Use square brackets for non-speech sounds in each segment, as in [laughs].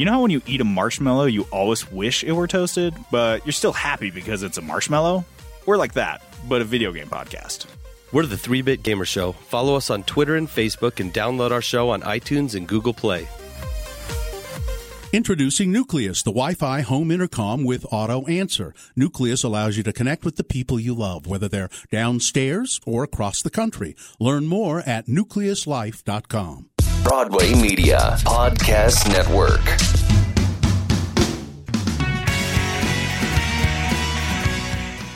You know how when you eat a marshmallow, you always wish it were toasted, but you're still happy because it's a marshmallow? We're like that, but a video game podcast. We're the 3 Bit Gamer Show. Follow us on Twitter and Facebook and download our show on iTunes and Google Play. Introducing Nucleus, the Wi Fi home intercom with auto answer. Nucleus allows you to connect with the people you love, whether they're downstairs or across the country. Learn more at nucleuslife.com. Broadway Media Podcast Network.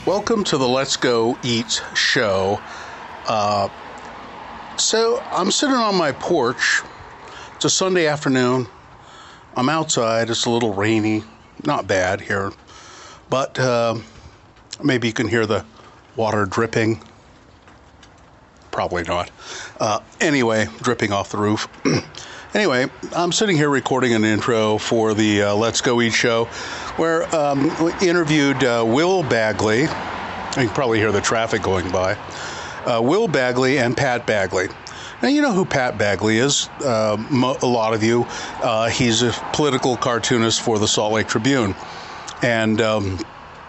Welcome to the Let's Go Eat show. Uh, so I'm sitting on my porch. It's a Sunday afternoon. I'm outside. It's a little rainy. Not bad here. But uh, maybe you can hear the water dripping. Probably not. Uh, anyway, dripping off the roof. [clears throat] anyway, I'm sitting here recording an intro for the uh, Let's Go Eat show where um, we interviewed uh, Will Bagley. You can probably hear the traffic going by. Uh, Will Bagley and Pat Bagley. Now, you know who Pat Bagley is, uh, mo- a lot of you. Uh, he's a political cartoonist for the Salt Lake Tribune. And um,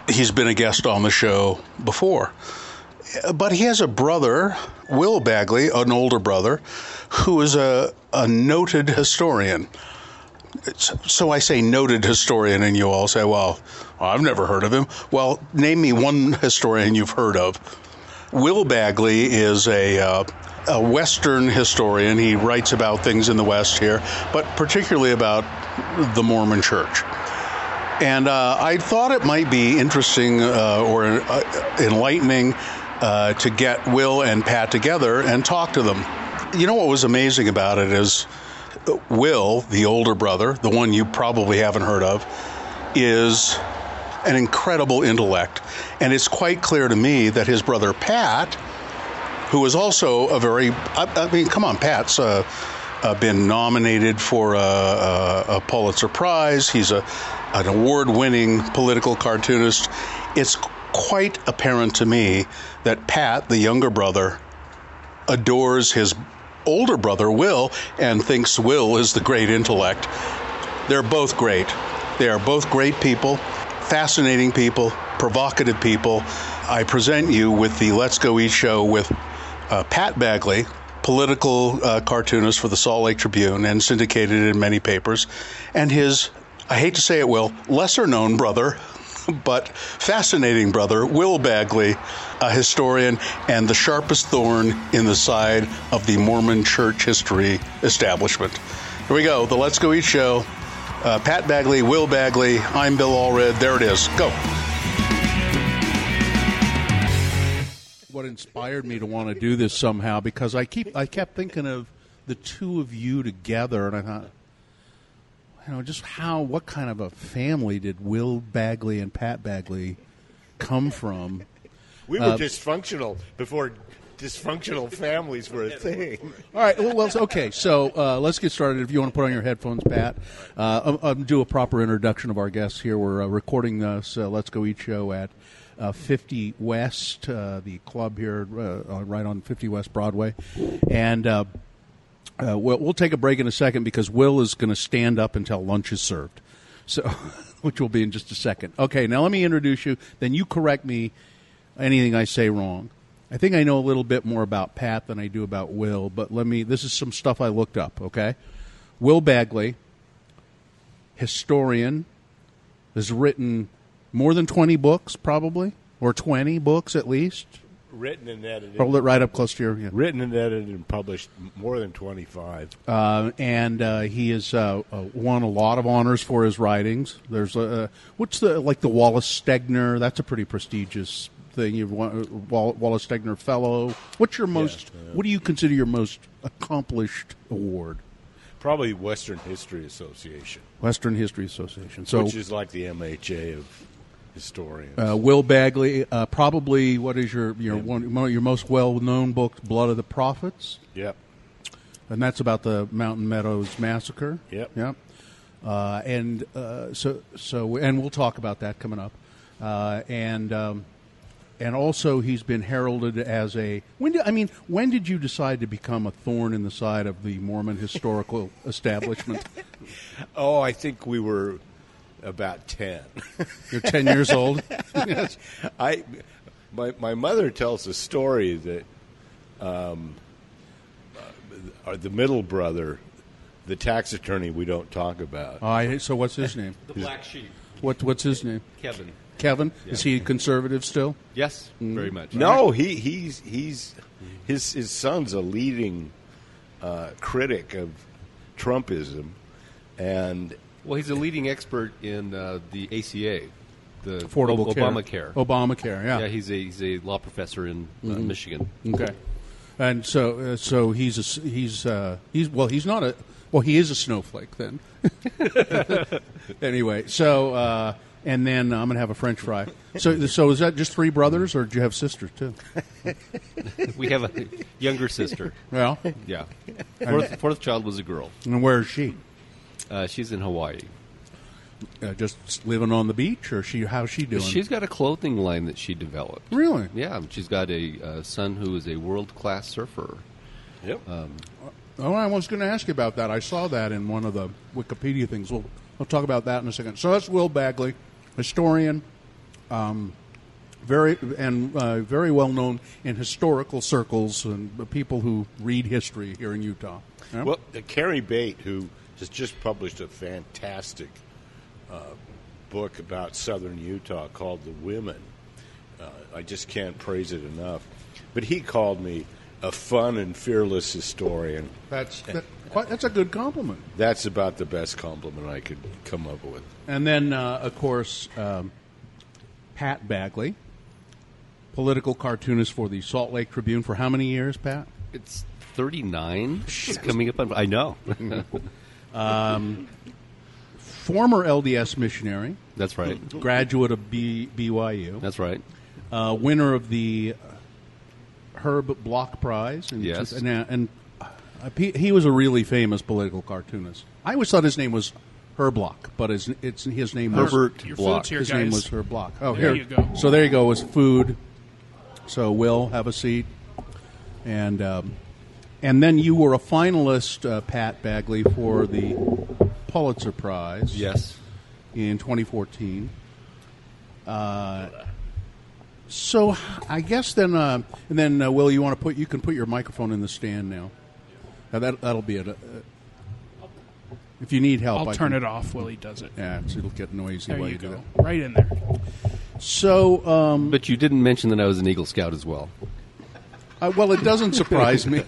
he's been a guest on the show before. But he has a brother, Will Bagley, an older brother, who is a, a noted historian. So I say noted historian, and you all say, well, I've never heard of him. Well, name me one [laughs] historian you've heard of. Will Bagley is a uh, a Western historian. He writes about things in the West here, but particularly about the Mormon Church. And uh, I thought it might be interesting uh, or uh, enlightening uh, to get Will and Pat together and talk to them. You know what was amazing about it is Will, the older brother, the one you probably haven't heard of, is an incredible intellect. And it's quite clear to me that his brother Pat, who is also a very, I, I mean, come on, Pat's uh, uh, been nominated for a, a, a Pulitzer Prize. He's a, an award winning political cartoonist. It's quite apparent to me that Pat, the younger brother, adores his older brother, Will, and thinks Will is the great intellect. They're both great. They are both great people, fascinating people, provocative people. I present you with the Let's Go Eat show with uh, Pat Bagley, political uh, cartoonist for the Salt Lake Tribune and syndicated in many papers, and his, I hate to say it, Will, lesser known brother, but fascinating brother, Will Bagley, a historian and the sharpest thorn in the side of the Mormon church history establishment. Here we go, the Let's Go Eat show. Uh, Pat Bagley, Will Bagley, I'm Bill Allred. There it is. Go. What inspired me to want to do this somehow because I keep I kept thinking of the two of you together, and I thought, you know, just how what kind of a family did Will Bagley and Pat Bagley come from? We were Uh, dysfunctional before dysfunctional families were a thing. All right. Well, well okay. So uh, let's get started. If you want to put on your headphones, Pat, uh, um, um, do a proper introduction of our guests here. We're uh, recording this uh, Let's Go Eat show at uh, 50 West, uh, the club here, uh, uh, right on 50 West Broadway, and. Uh, we'll, we'll take a break in a second because Will is going to stand up until lunch is served, so [laughs] which will be in just a second. Okay, now let me introduce you. Then you correct me anything I say wrong. I think I know a little bit more about Pat than I do about Will, but let me. This is some stuff I looked up. Okay, Will Bagley, historian, has written more than twenty books, probably, or twenty books at least. Written and edited. Hold it right up close to your. Yeah. Written and edited and published more than 25. Uh, and uh, he has uh, uh, won a lot of honors for his writings. There's uh, what's the like the Wallace Stegner? That's a pretty prestigious thing. You've won uh, Wallace Stegner Fellow. What's your most? What do you consider your most accomplished award? Probably Western History Association, Western History Association. So which is like the MHA of historians. uh, Will Bagley, uh, probably what is your your one, one your most well known book, Blood of the Prophets, yep. and that's about the Mountain Meadows massacre. Yep. Yep. Uh, and uh, so so and we'll talk about that coming up. Uh, and um, and also he's been heralded as a when did I mean when did you decide to become a thorn in the side of the Mormon historical [laughs] establishment? [laughs] Oh, I think we were about ten. [laughs] You're 10 years old. [laughs] I, my my mother tells a story that um, uh, the middle brother, the tax attorney, we don't talk about. Oh, I, so what's his name? The black sheep, What, what's his name? Kevin. Kevin? Is he a conservative still? Yes, very much. No, he he's he's his his son's a leading uh, critic of Trumpism, and Well, he's a leading expert in uh, the ACA, the Affordable O- care. Obamacare. Obamacare, yeah. yeah, he's a he's a law professor in uh, Michigan. Okay. And so, uh, so he's a, he's uh, he's well, he's not a well, he is a snowflake then. [laughs] anyway, so uh, and then I'm gonna have a French fry. So, so is that just three brothers, or do you have sisters too? [laughs] We have a younger sister. Well, Yeah, fourth, fourth child was a girl. and where is she? Uh, she's in Hawaii. Uh, just living on the beach, or she? How's she doing? She's got a clothing line that she developed. really. Yeah, she's got a uh, son who is a world class surfer. yep. Oh, I was going to ask you about that. I saw that in one of the Wikipedia things. We'll we'll talk about that in a second. So that's Will Bagley, historian, um, very and uh, very well known in historical circles and people who read history here in Utah. Yeah? Well, uh, Kerry Bate, who has just published a fantastic uh, book about southern Utah called The Women, uh, I just can't praise it enough. But he called me a fun and fearless historian. that's that, quite, that's a good compliment. That's about the best compliment I could come up with. And then, uh, of course, um, Pat Bagley, political cartoonist for the Salt Lake Tribune for how many years, Pat? It's 39. It's coming up on. I know. [laughs] Former LDS missionary. That's right. graduate of B, BYU, That's right. uh, winner of the Herb Block Prize. in Yes. two- and, and uh, he, he was a really famous political cartoonist. I always thought his name was Herblock, but his it's his name Herbert was Your Block. food's here, his guys. name was Herb Block. Oh, There here you go. So there you go. Was food. So Will have a seat, and um, and then you were a finalist, uh, Pat Bagley, for the Pulitzer Prize Yes. in 2014. Uh, so I guess then, uh, and then uh, Will, you want to put you can put your microphone in the stand now. Now that that'll be it. Uh, if you need help, I'll I turn can- it off while he does it. Yeah, it's- it'll get noisy There while you you, do go. that. Right in there. So, um, But you didn't mention that I was an Eagle Scout as well. Uh, well, it doesn't [laughs] surprise me.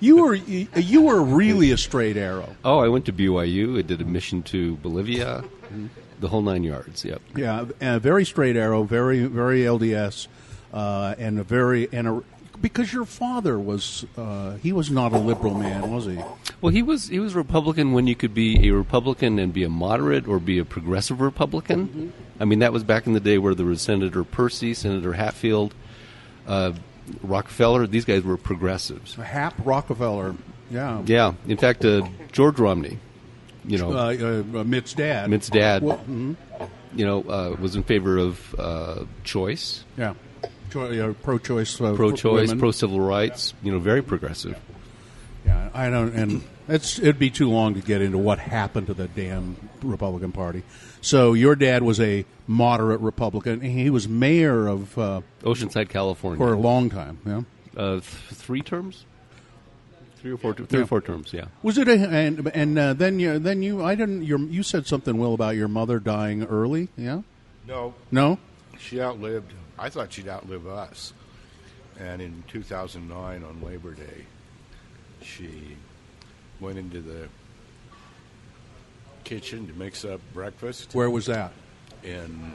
You were you, you were really a straight arrow. Oh, I went to BYU. I did a mission to Bolivia, the whole nine yards. Yep. Yeah, a very straight arrow, very very LDS, uh, and a very and a because your father was uh, he was not a liberal man, was he? Well, he was he was Republican when you could be a Republican and be a moderate or be a progressive Republican. I mean, that was back in the day where there was Senator Percy, Senator Hatfield, uh, Rockefeller. These guys were progressives. Hap Rockefeller, yeah, Yeah. In fact, uh, George Romney, you know, uh, uh, Mitt's dad. Mitt's dad, Well, mhm, you know, uh, was in favor of uh, choice, yeah, Cho- uh, pro-choice, uh, pro-choice, pro-civil rights. You know, very progressive. Yeah, I don't, and it's it'd be too long to get into what happened to the damn Republican Party. So your dad was a moderate Republican. He was mayor of uh, Oceanside, California, for a long time. Yeah. uh, th- three terms, three or four, three Yeah. or four terms. Yeah. Was it a, and and uh, then you then you I didn't your you said something Will about your mother dying early yeah No, no she outlived. I thought she'd outlive us. And in 2009, on Labor Day, she went into the kitchen to mix up breakfast where was that in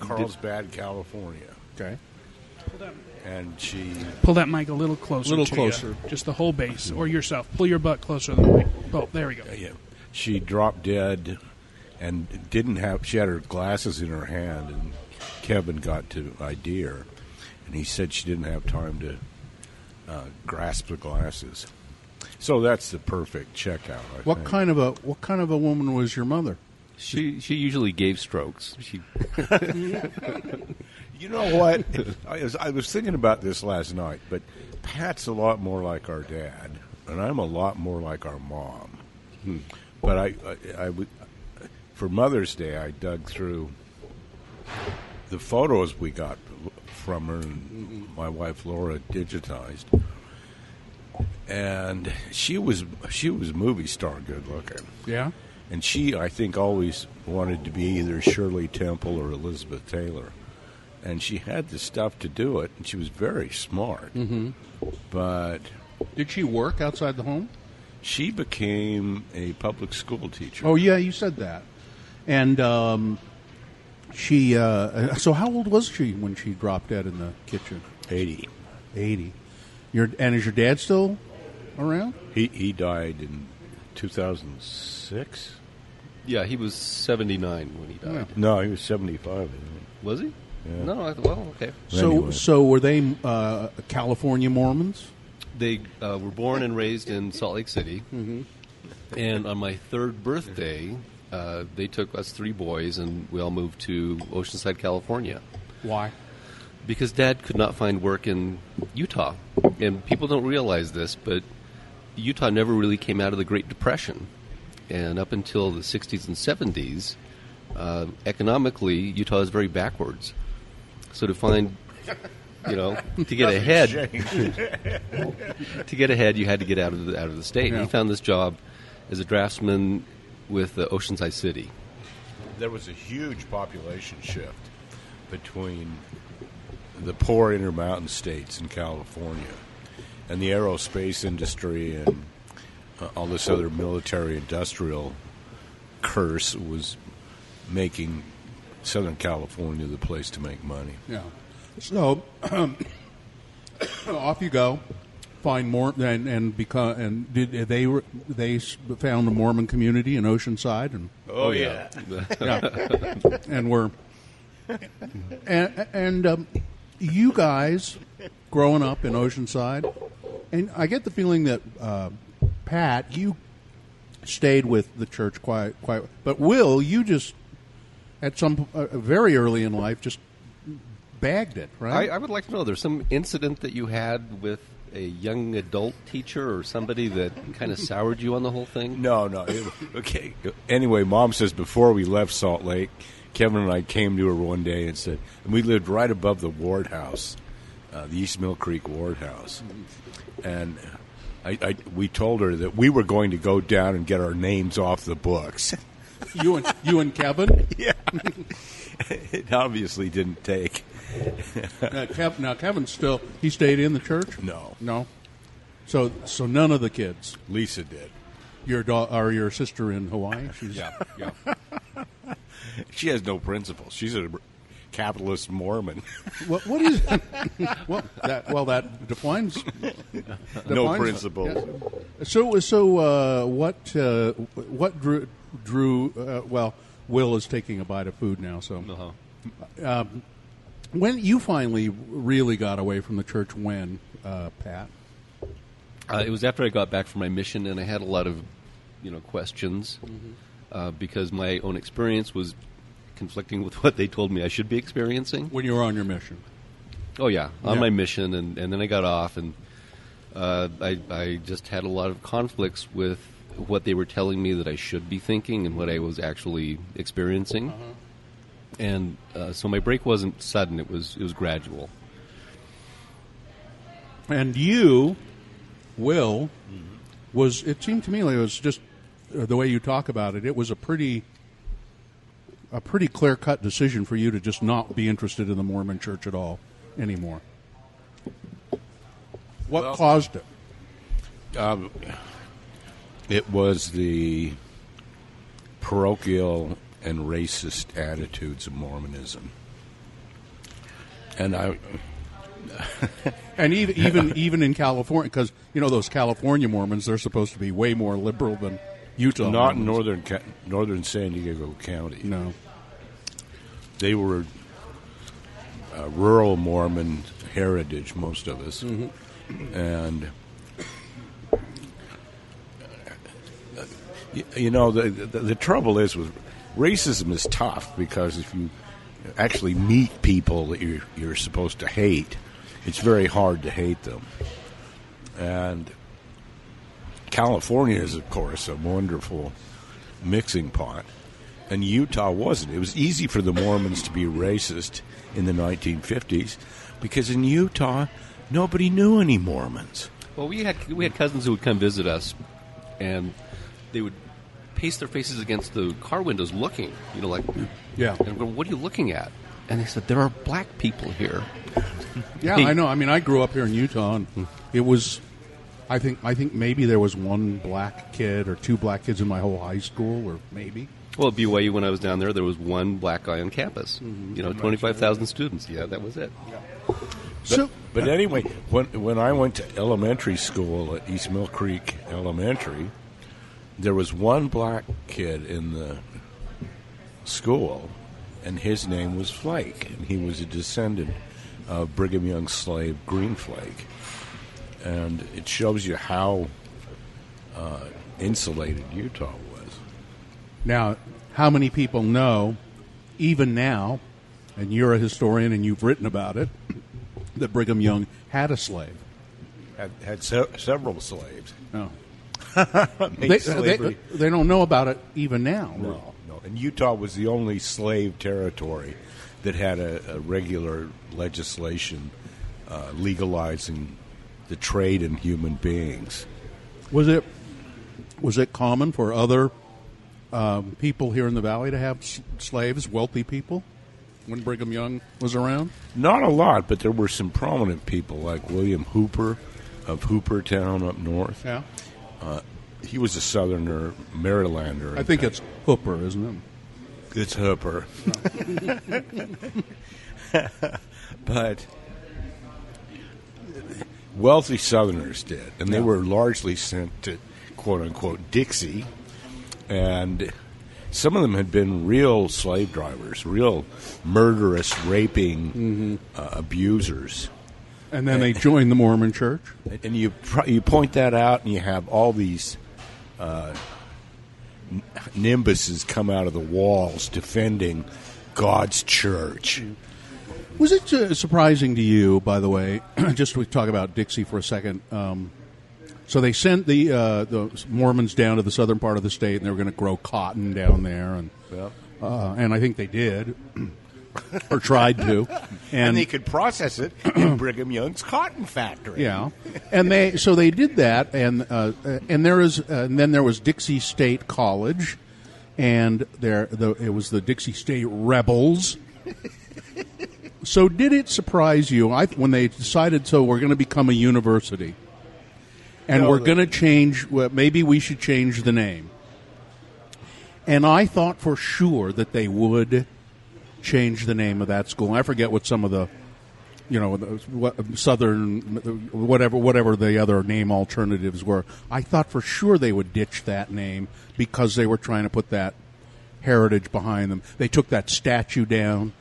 Carlsbad, California. okay And she Pull that mic a little closer. A Little to closer. You. Just the whole base, or yourself. Pull your butt closer to the mic. Oh, there we go. yeah, she dropped dead and didn't have she had her glasses in her hand and Kevin got to ID her and he said she didn't have time to uh, grasp the glasses. So that's the perfect checkout. I what think. kind of a what kind of a woman was your mother She she usually gave strokes. She [laughs] You know what? I was, I was thinking about this last night, but Pat's a lot more like our dad, and I'm a lot more like our mom. Hmm. but I, I, I would, for Mother's Day, I dug through the photos we got from her and my wife Laura digitized, and she was she was movie star good looking. Yeah. And she, I think, always wanted to be either Shirley Temple or Elizabeth Taylor. And she had the stuff to do it, and she was very smart. Mm-hmm. But Did she work outside the home? she became a public school teacher. Oh yeah, you said that. And um, she. Uh, so how old was she when she dropped dead in the kitchen? 80. Eighty. Your and is your dad still around? He, he died in 2006? Yeah, he was 79 when he died. No, he was 75. I think. Was he? Yeah. No, I, well, okay. So Anyway. so were they uh, California Mormons? They uh, were born and raised in Salt Lake City, and on my third birthday, uh, they took us three boys and we all moved to Oceanside, California, Why? Because Dad could not find work in Utah, and people don't realize this, but Utah never really came out of the Great Depression, and up until the '60s and '70s, uh, economically, Utah is very backwards. So to find you know, [laughs] to get ahead, to get ahead, you had to get out of the, out of the state. Yeah. he found this job as a draftsman with uh, Oceanside City. There was a huge population shift between the poor Intermountain states in California and the aerospace industry and uh, all this other military industrial curse was making Southern California the place to make money. Yeah. So [coughs] off you go. Find more and and because and did they were- they found a Mormon community in Oceanside and Oh, yeah. yeah, [laughs] and we're and and um, you guys growing up in Oceanside, and I get the feeling that uh, Pat, you stayed with the church quite quite, but Will, you just at some uh, very early in life just bagged it, I, right? I would like to know there's some incident that you had with a young adult teacher or somebody that kind of soured you on the whole thing. No, no. It- okay. Anyway, mom says before we left Salt Lake, Kevin and I came to her one day and said, and we lived right above the ward house, uh, the East Mill Creek ward house, and I, I, we told her that we were going to go down and get our names off the books. [laughs] you and you and Kevin. [laughs] yeah, it obviously didn't take. [laughs] Now, Kev, now Kevin still he stayed in the church. No, No. So so none of the kids. Lisa did. Your daughter or your sister in Hawaii. She's, Yeah, yeah. [laughs] She has no principles. She's a capitalist Mormon. [laughs] What, what is? [laughs] well, that well that defines. no principles. yeah. So so uh, what uh, what drew drew uh, well Will is taking a bite of food now. So Uh-huh. when you finally really got away from the church, when uh, Pat? Uh, it was after I got back from my mission, and I had a lot of, you know, questions uh, because my own experience was conflicting with [laughs] what they told me I should be experiencing. When you were on your mission. Oh yeah, on Yeah. my mission, and, and then I got off, and uh, I I just had a lot of conflicts with what they were telling me that I should be thinking and what I was actually experiencing. And uh, so my break wasn't sudden; it was it was gradual. And you, Will, was it seemed to me like it was just the way you talk about it. It was a pretty, a pretty clear cut decision for you to just not be interested in the Mormon Church at all anymore. What Well- caused it? Um, it was the parochial and racist attitudes of Mormonism. And I, And even [laughs] even even in California, because you know those California Mormons, they're supposed to be way more liberal than Utah. not in northern Ca- northern San Diego County. No. They were uh, rural Mormon heritage, most of us, and uh, you, you know the, the the trouble is with racism is tough because if you actually meet people that you're you're supposed to hate, it's very hard to hate them, and California is, of course, a wonderful mixing pot, and Utah wasn't. It was easy for the Mormons to be racist in the 1950s because in Utah nobody knew any Mormons. Well, we had we had cousins who would come visit us, and they would paste their faces against the car windows, looking. You know, like, Yeah. And go, what are you looking at? And they said there are black people here. Yeah, I know. I mean, I grew up here in Utah, and it was. I think I think maybe there was one black kid or two black kids in my whole high school, or maybe. Well, at BYU, when I was down there, there was one black guy on campus. Mm-hmm. You know, twenty five thousand students. Yeah, that was it. Yeah. So But uh, anyway, when when I went to elementary school at East Mill Creek Elementary, there was one black kid in the school, and his name was Flake, and he was a descendant of Brigham Young's slave Green Flake, and it shows you how uh, insulated Utah was. now, how many people know, even now, and you're a historian and you've written about it, that Brigham Young had a slave? Had had se- several slaves. No. [laughs] They, they, they don't know about it even now. No, no. And Utah was the only slave territory that had a, a regular legislation uh, legalizing the trade in human beings. Was it was it common for other um, people here in the valley to have s- slaves, wealthy people, when Brigham Young was around? Not a lot, but there were some prominent people like William Hooper of Hoopertown up north. Yeah, He was a Southerner, Marylander. I think it's Hooper, isn't it? It's Hooper. [laughs] [laughs] but wealthy Southerners did, and they Yeah. were largely sent to quote unquote Dixie, and some of them had been real slave drivers, real murderous, raping uh, abusers. And then they joined the Mormon Church. And you pr- you point that out, and you have all these uh, nimbuses come out of the walls defending God's church. Was it uh, surprising to you, by the way? [clears throat] just to talk about Dixie for a second. Um, so they sent the uh, the Mormons down to the southern part of the state, and they were going to grow cotton down there, and uh, and I think they did, [clears throat] or tried to, [laughs] and they could process it in [clears throat] Brigham Young's cotton factory. Yeah, and they so they did that, and uh, and there is uh, and then there was Dixie State College, and there the it was the Dixie State Rebels. [laughs] so did it surprise you I, when they decided so we're going to become a university, and No, we're going to change? Well, maybe we should change the name. And I thought for sure that they would change the name of that school. I forget what some of the you know, the, Southern, whatever, whatever the other name alternatives were. I thought for sure they would ditch that name because they were trying to put that heritage behind them. They took that statue down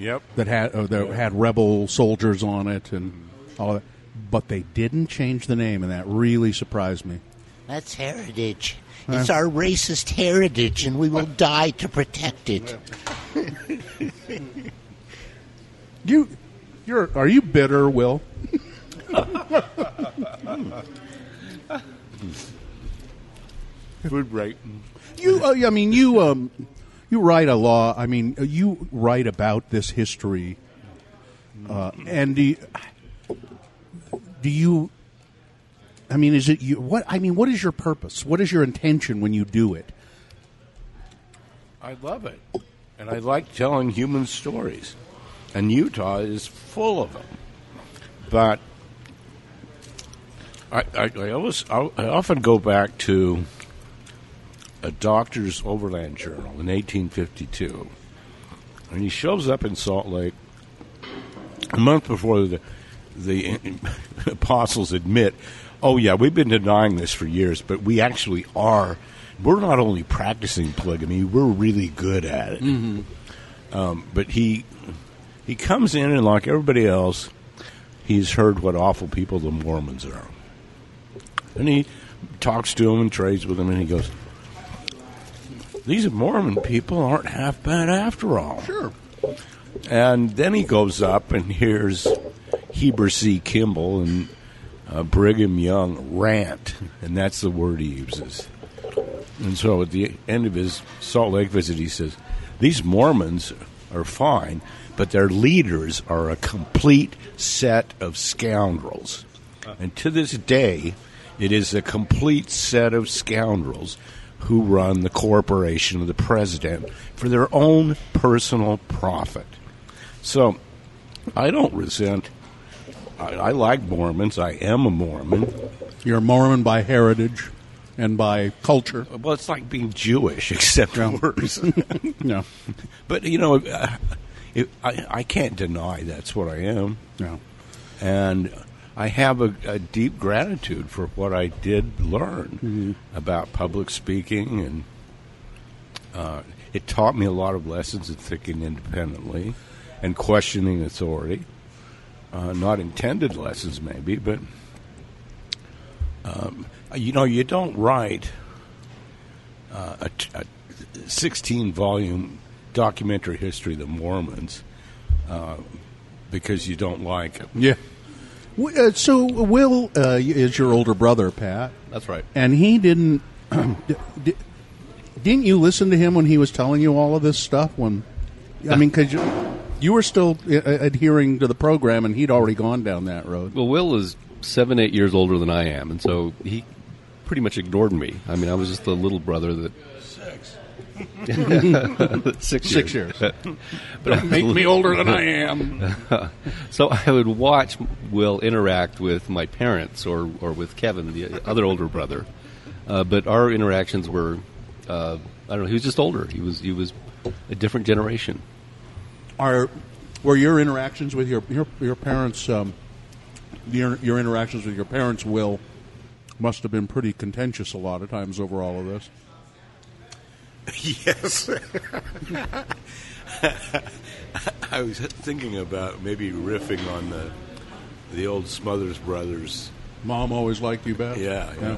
Yep. that had uh, that had rebel soldiers on it and all that, but they didn't change the name, and that really surprised me. That's heritage. It's our racist heritage, and we will [laughs] die to protect it. [laughs] You, you're, are you bitter, Will? [laughs] Good right. You, uh, I mean, you, um, you write a law. I mean, you write about this history, uh, and do you, do you? I mean, is it you? What I mean, what is your purpose? What is your intention when you do it? I love it. And I like telling human stories. And Utah is full of them. But I, I, I always I, I often go back to a doctor's overland journal in 1852. And he shows up in Salt Lake a month before the, the [laughs] apostles admit, oh, yeah, we've been denying this for years, but we actually are. We're not only practicing polygamy, we're really good at it. Um, but he he comes in, and like everybody else, he's heard what awful people the Mormons are. And he talks to them and trades with them, and he goes, These Mormon people aren't half bad after all. Sure. And then he goes up and hears Heber C. Kimball and uh, Brigham Young rant, and that's the word he uses. And so at the end of his Salt Lake visit, he says, These Mormons are fine, but their leaders are a complete set of scoundrels. And to this day, it is a complete set of scoundrels who run the corporation of the president for their own personal profit. So I don't resent. I, I like Mormons. I am a Mormon. You're a Mormon by heritage and by culture. Well, it's like being Jewish, [laughs] except worse. [laughs] No. but you know, uh, it, I, I can't deny that's what I am. No. and I have a, a deep gratitude for what I did learn Mm-hmm. about public speaking, and uh, it taught me a lot of lessons in thinking independently and questioning authority. Uh, not intended lessons, maybe, but um, you know, you don't write uh, a, a 16 volume documentary history of the Mormons uh, because you don't like them. Yeah. W- Uh, so Will uh, is your older brother, Pat, That's right. and he didn't. [clears throat] d- d- didn't you listen to him when he was telling you all of this stuff? When I mean, because you, you were still uh, adhering to the program, and he'd already gone down that road. Well, Will is seven, eight years older than I am, and so he pretty much ignored me. I mean, I was just the little brother that. Six. [laughs] Six years. years. [laughs] but I Make me older than I am. [laughs] so I would watch Will interact with my parents or, or with Kevin, the other older brother. Uh, but our interactions were, uh, I don't know. He was just older. He was he was a different generation. Are were your interactions with your your, your parents? Um, your your interactions with your parents, Will, must have been pretty contentious a lot of times over all of this. Yes. [laughs] I was thinking about maybe riffing on the the old Smothers Brothers. Mom always liked you best. Yeah, yeah.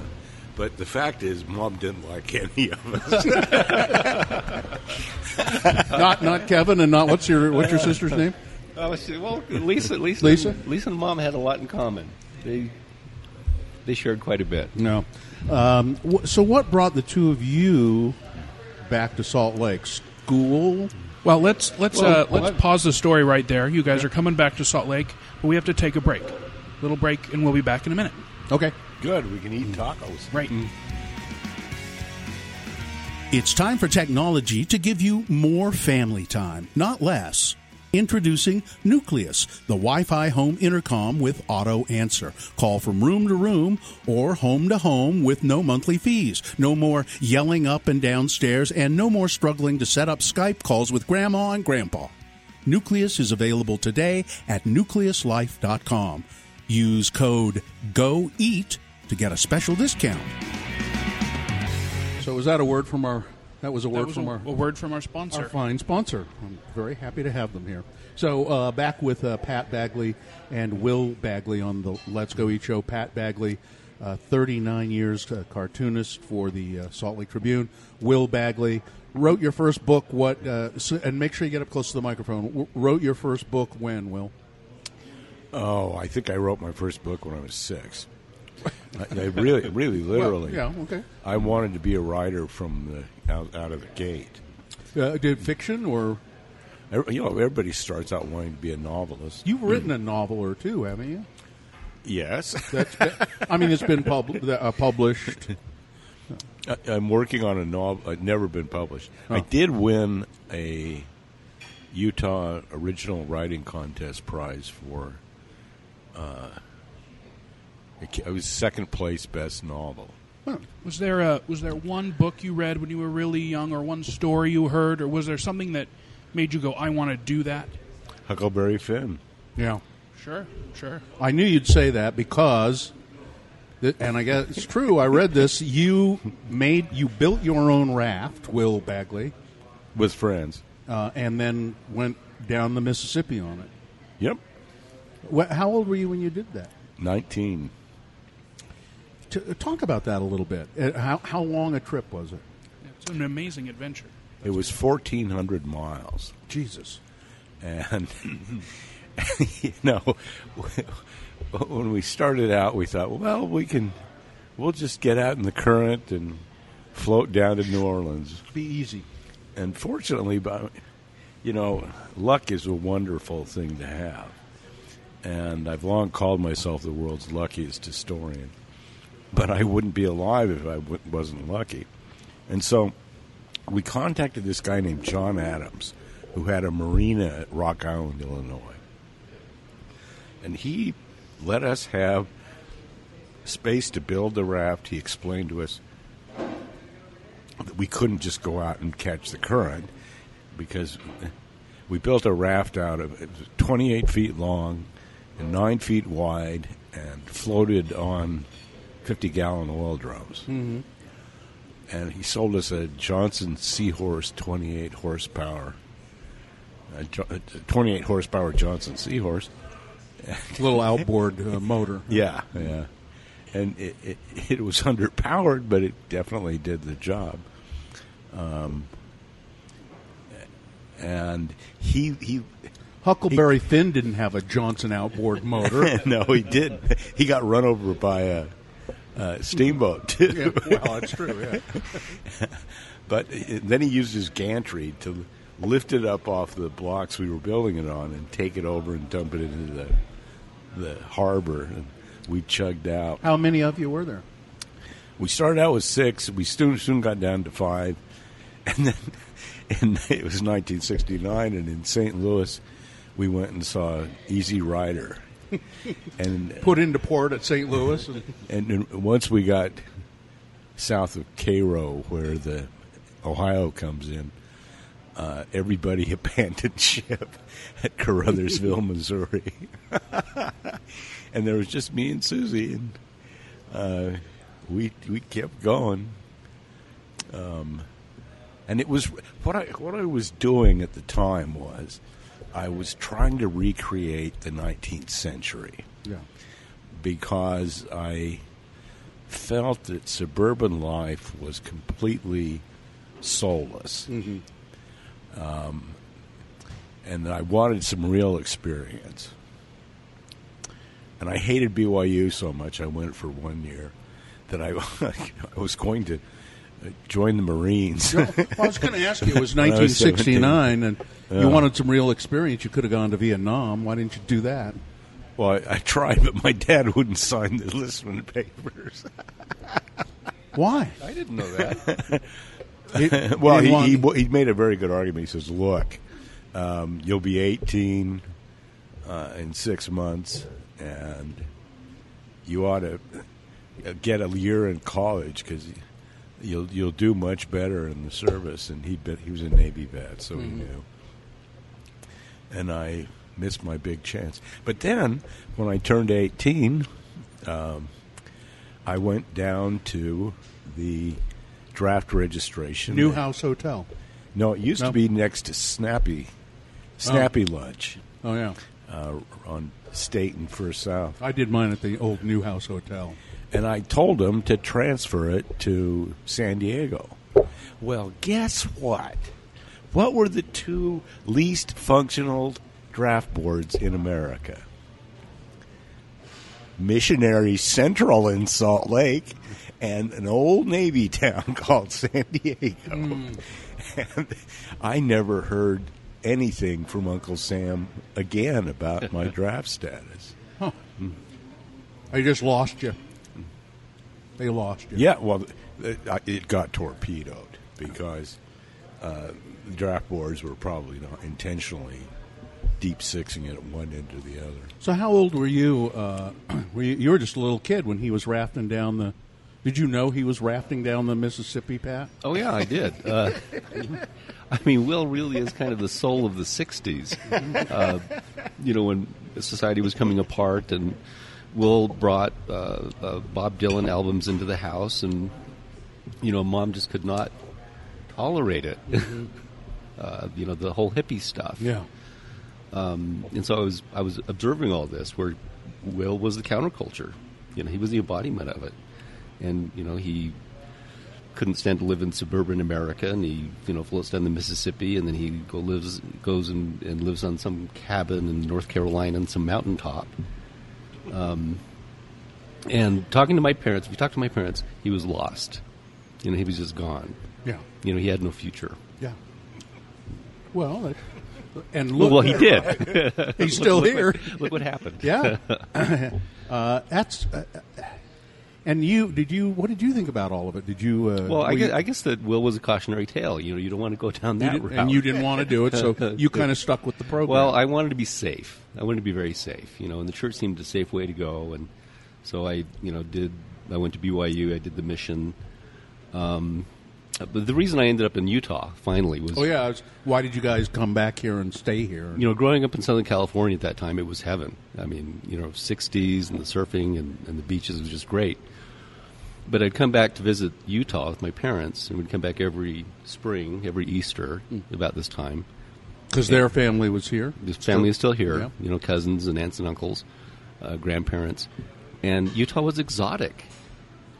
But the fact is, Mom didn't like any of us. [laughs] not not Kevin, and not what's your what's your sister's name? Oh, well, Lisa, Lisa, Lisa? Lisa and Mom had a lot in common. They they shared quite a bit. No. Um, so what brought the two of you back to Salt Lake? School? Well, let's let's Well, uh, let's what- pause the story right there. You guys are coming back to Salt Lake, but we have to take a break. Little break, and we'll be back in a minute. Okay. Good, we can eat tacos. Right. It's time for technology to give you more family time, not less. Introducing Nucleus, the Wi Fi home intercom with auto answer. Call from room to room or home to home with no monthly fees. No more yelling up and downstairs, and no more struggling to set up Skype calls with grandma and grandpa. Nucleus is available today at nucleuslife.com. Use code GOEAT to get a special discount. So was that a word from our? That was a word was from a, our a word from our sponsor. our fine sponsor. I'm very happy to have them here. So uh, back with uh, Pat Bagley and Will Bagley on the Let's Go Eat show. Pat Bagley, uh, 39 years uh, cartoonist for the uh, Salt Lake Tribune. Will Bagley wrote your first book. What? Uh, so, and make sure you get up close to the microphone. W- wrote your first book when? Will? Oh, I think I wrote my first book when I was six. [laughs] I, I really, really, literally. yeah, okay. I wanted to be a writer from the out, out of the gate. Uh, did fiction or You know, everybody starts out wanting to be a novelist. you've written a novel or two, haven't you? Yes, That's, I mean, it's been pub- uh, published. I- I'm working on a novel. I've never been published. I Oh. did win a Utah Original Writing Contest prize for. Uh, it was second place best novel. Was there a was there one book you read when you were really young, or one story you heard, or was there something that made you go, "I want to do that"? Huckleberry Finn. Yeah. Sure, sure. I knew you'd say that because, th- and I guess it's true. I read this. You made, you built your own raft, Will Bagley, with friends, uh, and then went down the Mississippi on it. Yep, Wh- how old were you when you did that? nineteen. T- talk about that a little bit. Uh, how how long a trip was it? It's an amazing adventure. It was fourteen hundred miles, Jesus. and [laughs] you know, [laughs] when we started out, we thought, well, we can, we'll just get out in the current and float down to New Orleans. Be easy. And fortunately, but you know, luck is a wonderful thing to have. And I've long called myself the world's luckiest historian. But I wouldn't be alive if I w- wasn't lucky. And so we contacted this guy named John Adams, who had a marina at Rock Island, Illinois. And he let us have space to build the raft. He explained to us that we couldn't just go out and catch the current because we built a raft out of it was 28 feet long and 9 feet wide and floated on 50 gallon oil drums. Mm-hmm. And he sold us a Johnson Seahorse 28 horsepower, a 28 horsepower Johnson Seahorse. [laughs] Little outboard uh, motor. Yeah, yeah. And it, it, it was [laughs] underpowered, but it definitely did the job. Um, and he he Huckleberry Finn didn't have a Johnson outboard motor. [laughs] no, he didn't. He got run over by a, a steamboat too. Yeah, well, that's true. Yeah. [laughs] but uh, then he used his gantry to lift it up off the blocks we were building it on and take it over and dump it into the the harbor. And we chugged out. How many of you were there? We started out with six. We soon soon got down to five, [laughs] and then and it was 1969, and in St. Louis, we went and saw Easy Rider, and [laughs] Put into port at St. Louis. And, and once we got south of Cairo, where the Ohio comes in, uh, everybody [laughs] abandoned ship at Caruthersville, [laughs] Missouri, and there was just me and Susie, and uh, we we kept going. Um, and it was what I what I was doing at the time was I was trying to recreate the 19th century yeah. because I felt that suburban life was completely soulless. Um, and that I wanted some real experience. And I hated BYU so much, I went for one year that I, [laughs] I was going to join the Marines. Well, I was going to ask you. It was [laughs] When I was 1969, and you wanted some real experience. You could have gone to Vietnam. Why didn't you do that? well, I, I tried, but my dad wouldn't sign the enlistment papers. [laughs] Why? I didn't know that. [laughs] He- well, he he, he, he made a very good argument. He says, "Look, um, you'll be 18 uh, in six months, and you ought to get a year in college because you'll you'll do much better in the service." And he he was a Navy vet, so he knew. And I missed my big chance. But then, when I turned 18, um, I went down to the draft registration. Newhouse Hotel. No, it used No? to be next to Snappy, Snappy Lunch Oh yeah, uh, on State and First South. I did mine at the old Newhouse Hotel. And I told them to transfer it to San Diego. Well, guess what? What were the two least functional draft boards in America? Missionary Central in Salt Lake and an old Navy [laughs] town called San Diego. Hmm. And I never heard anything from Uncle Sam again about my [laughs] draft status. I just lost you. They lost you. Yeah, well, it, it got torpedoed because uh, the draft boards were probably not intentionally deep sixing it at one end or the other. So how old were you? Uh, [clears throat] were you, you were just a little kid when he was rafting down the. Did you know he was rafting down the Mississippi, Pat? Oh yeah, I did. Uh, I mean, Will really is kind of the soul of the '60s. Uh, you know, when society was coming apart, and Will brought uh, uh, Bob Dylan albums into the house, and you know, Mom just could not tolerate it. [laughs] uh, you know, the whole hippie stuff. Yeah. Um, and so I was I was observing all this, where Will was the counterculture. You know, he was the embodiment of it, and you know he couldn't stand to live in suburban America, and he you know floats down the Mississippi, and then he go lives goes and, and lives on some cabin in North Carolina on some mountaintop. Um, and talking to my parents, if you talk to my parents, he was lost. You know, he was just gone. Yeah. You know, he had no future. Yeah. Well, uh, and look, well, he did. [laughs] he's still Look here. what- look what happened. Yeah. [laughs] uh, that's. Uh, and you did you? What did you think about all of it? Did you? Uh, Well, I guess, you- I guess that Will was a cautionary tale. You know, you don't want to go down that route. and you didn't want to do it, so [laughs] you kind of stuck with the program. Well, I wanted to be safe. I wanted to be very safe, you know, and the church seemed a safe way to go, and so I, you know, did. I went to BYU. I did the mission. Um, but the reason I ended up in Utah finally was, oh yeah. Was- why did you guys come back here and stay here? you know, growing up in Southern California at that time, it was heaven. I mean, you know, '60s and the surfing and, and the beaches was just great. But I'd come back to visit Utah with my parents, and we'd come back every spring, every Easter, about this time. Because their family was here. His family is still here. Yeah. You know, cousins and aunts and uncles, uh, grandparents, and Utah was exotic.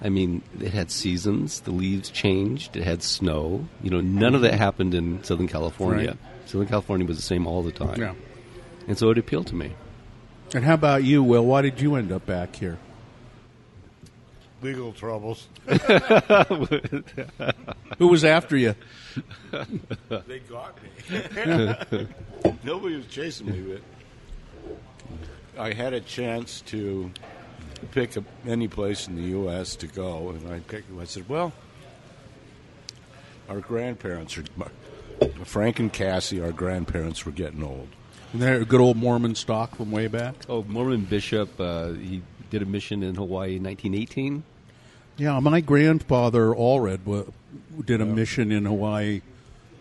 I mean, it had seasons. The leaves changed. It had snow. You know, none of that happened in Southern California. Right. Southern California was the same all the time. Yeah. And so it appealed to me. And how about you, Will? Why did you end up back here? Legal troubles. [laughs] Who was after you? they got me. [laughs] Nobody was chasing me, but I had a chance to pick a, any place in the U.S. to go, and I picked. I said, "Well, our grandparents are Frank and Cassie. Our grandparents were getting old. And they're a good old Mormon stock from way back. Oh, Mormon Bishop, uh, he did a mission in Hawaii in 1918. Yeah, my grandfather Allred wa- did a mission in Hawaii,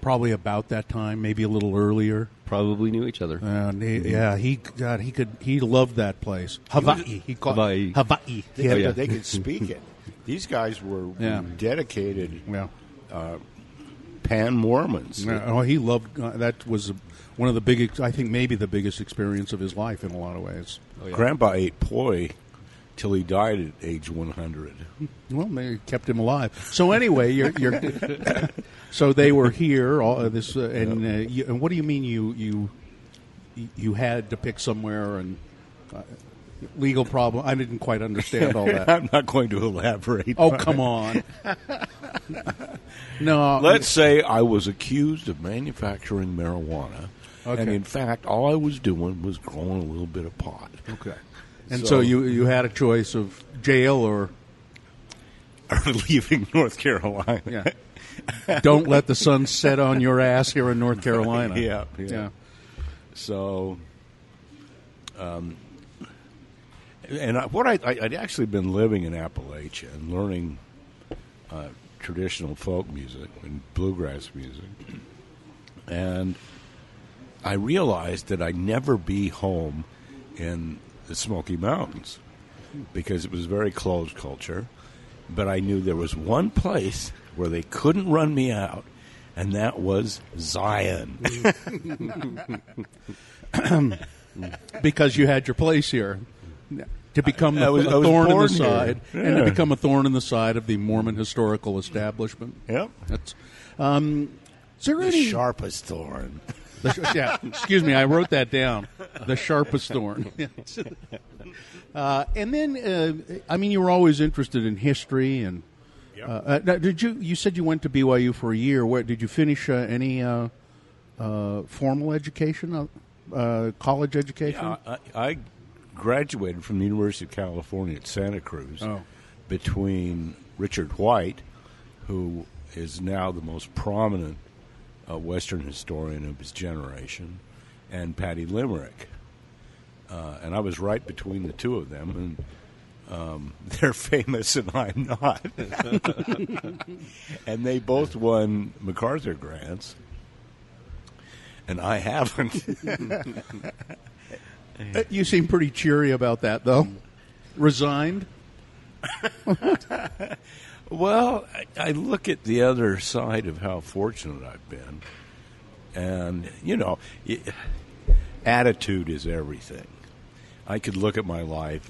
probably about that time, maybe a little earlier. Probably knew each other. And he, yeah, he God, he could he loved that place. Hawaii, he called Hawaii. Hawaii. They, Yeah. could, they could speak it. These guys were Yeah. dedicated Yeah. uh, pan Mormons. Yeah, Oh, he loved uh, that was one of the big. I think maybe the biggest experience of his life in a lot of ways. Grandpa ate poi till he died at age 100. Well, they kept him alive. So anyway, you're, you're [laughs] so they were here. All, this uh, and, uh, you, and what do you mean you you you had to pick somewhere and uh, legal problem? I didn't quite understand all that. [laughs] I'm not going to elaborate. Oh come on! [laughs] no, Let's say I was accused of manufacturing marijuana. Okay. And in fact, all I was doing was growing a little bit of pot. okay. And so, So- you you had a choice of jail or Or [laughs] leaving North Carolina. yeah. Don't let the sun set on your ass here in North Carolina. [laughs] Yeah, yeah. yeah. So, um, and I, what I, I, I'd actually been living in Appalachia and learning uh, traditional folk music and bluegrass music, and I realized that I'd never be home in the Smoky Mountains because it was a very closed culture. But I knew there was one place where they couldn't run me out, and that was Zion. [laughs] because you had your place here to become I was- a I was thorn in the side and to become a thorn in the side of the Mormon historical establishment. Yep. That's um, is there the any sharpest thorn. Sh- yeah, excuse me, I wrote that down. The sharpest thorn. [laughs] uh, and then, uh, I mean, you were always interested in history, and uh, uh, now, did you? You said you went to BYU for a year. Where did you finish uh, any uh, uh, formal education, uh, uh, college education? I, I I graduated from the University of California at Santa Cruz Oh. between Richard White, who is now the most prominent uh, Western historian of his generation, and Patty Limerick. Uh, and I was right between the two of them, and um, [laughs] they're famous and I'm not. and they both won MacArthur grants, and I haven't. Uh, you seem pretty cheery about that, though. Resigned. [laughs] Well, I, I look at the other side of how fortunate I've been, and you know, y attitude is everything. I could look at my life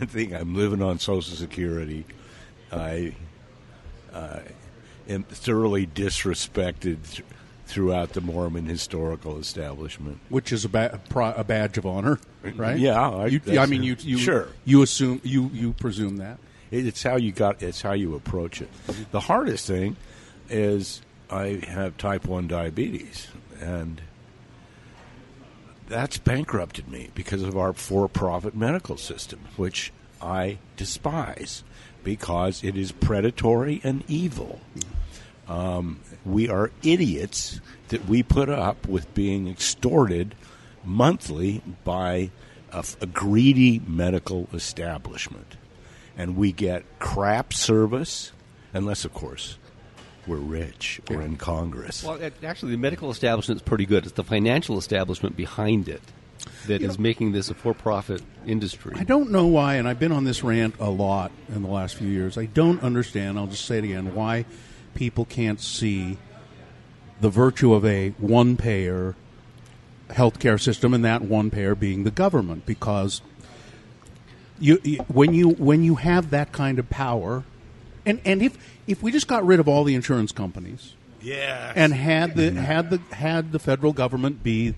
and [laughs] think I'm living on Social Security. I uh, am thoroughly disrespected th- throughout the Mormon historical establishment. which is a, ba- a badge of honor, right? Yeah, I- you, I mean, you, you sure. you assume you you presume that. It- It's how you got. It's how you approach it. The hardest thing is I have type one diabetes, and that's bankrupted me because of our for-profit medical system, which I despise because it is predatory and evil. Um, we are idiots that we put up with being extorted monthly by a greedy medical establishment. And we get crap service, unless, of course, we're rich or in Congress. Well, it, actually, the medical establishment is pretty good. It's the financial establishment behind it that is making this a for-profit industry. I don't know why, and I've been on this rant a lot in the last few years. I don't understand, I'll just say it again, why people can't see the virtue of a one payer healthcare system and that one payer being the government because you, you when you when you have that kind of power and and if if we just got rid of all the insurance companies Yeah. and had the had the had the federal government be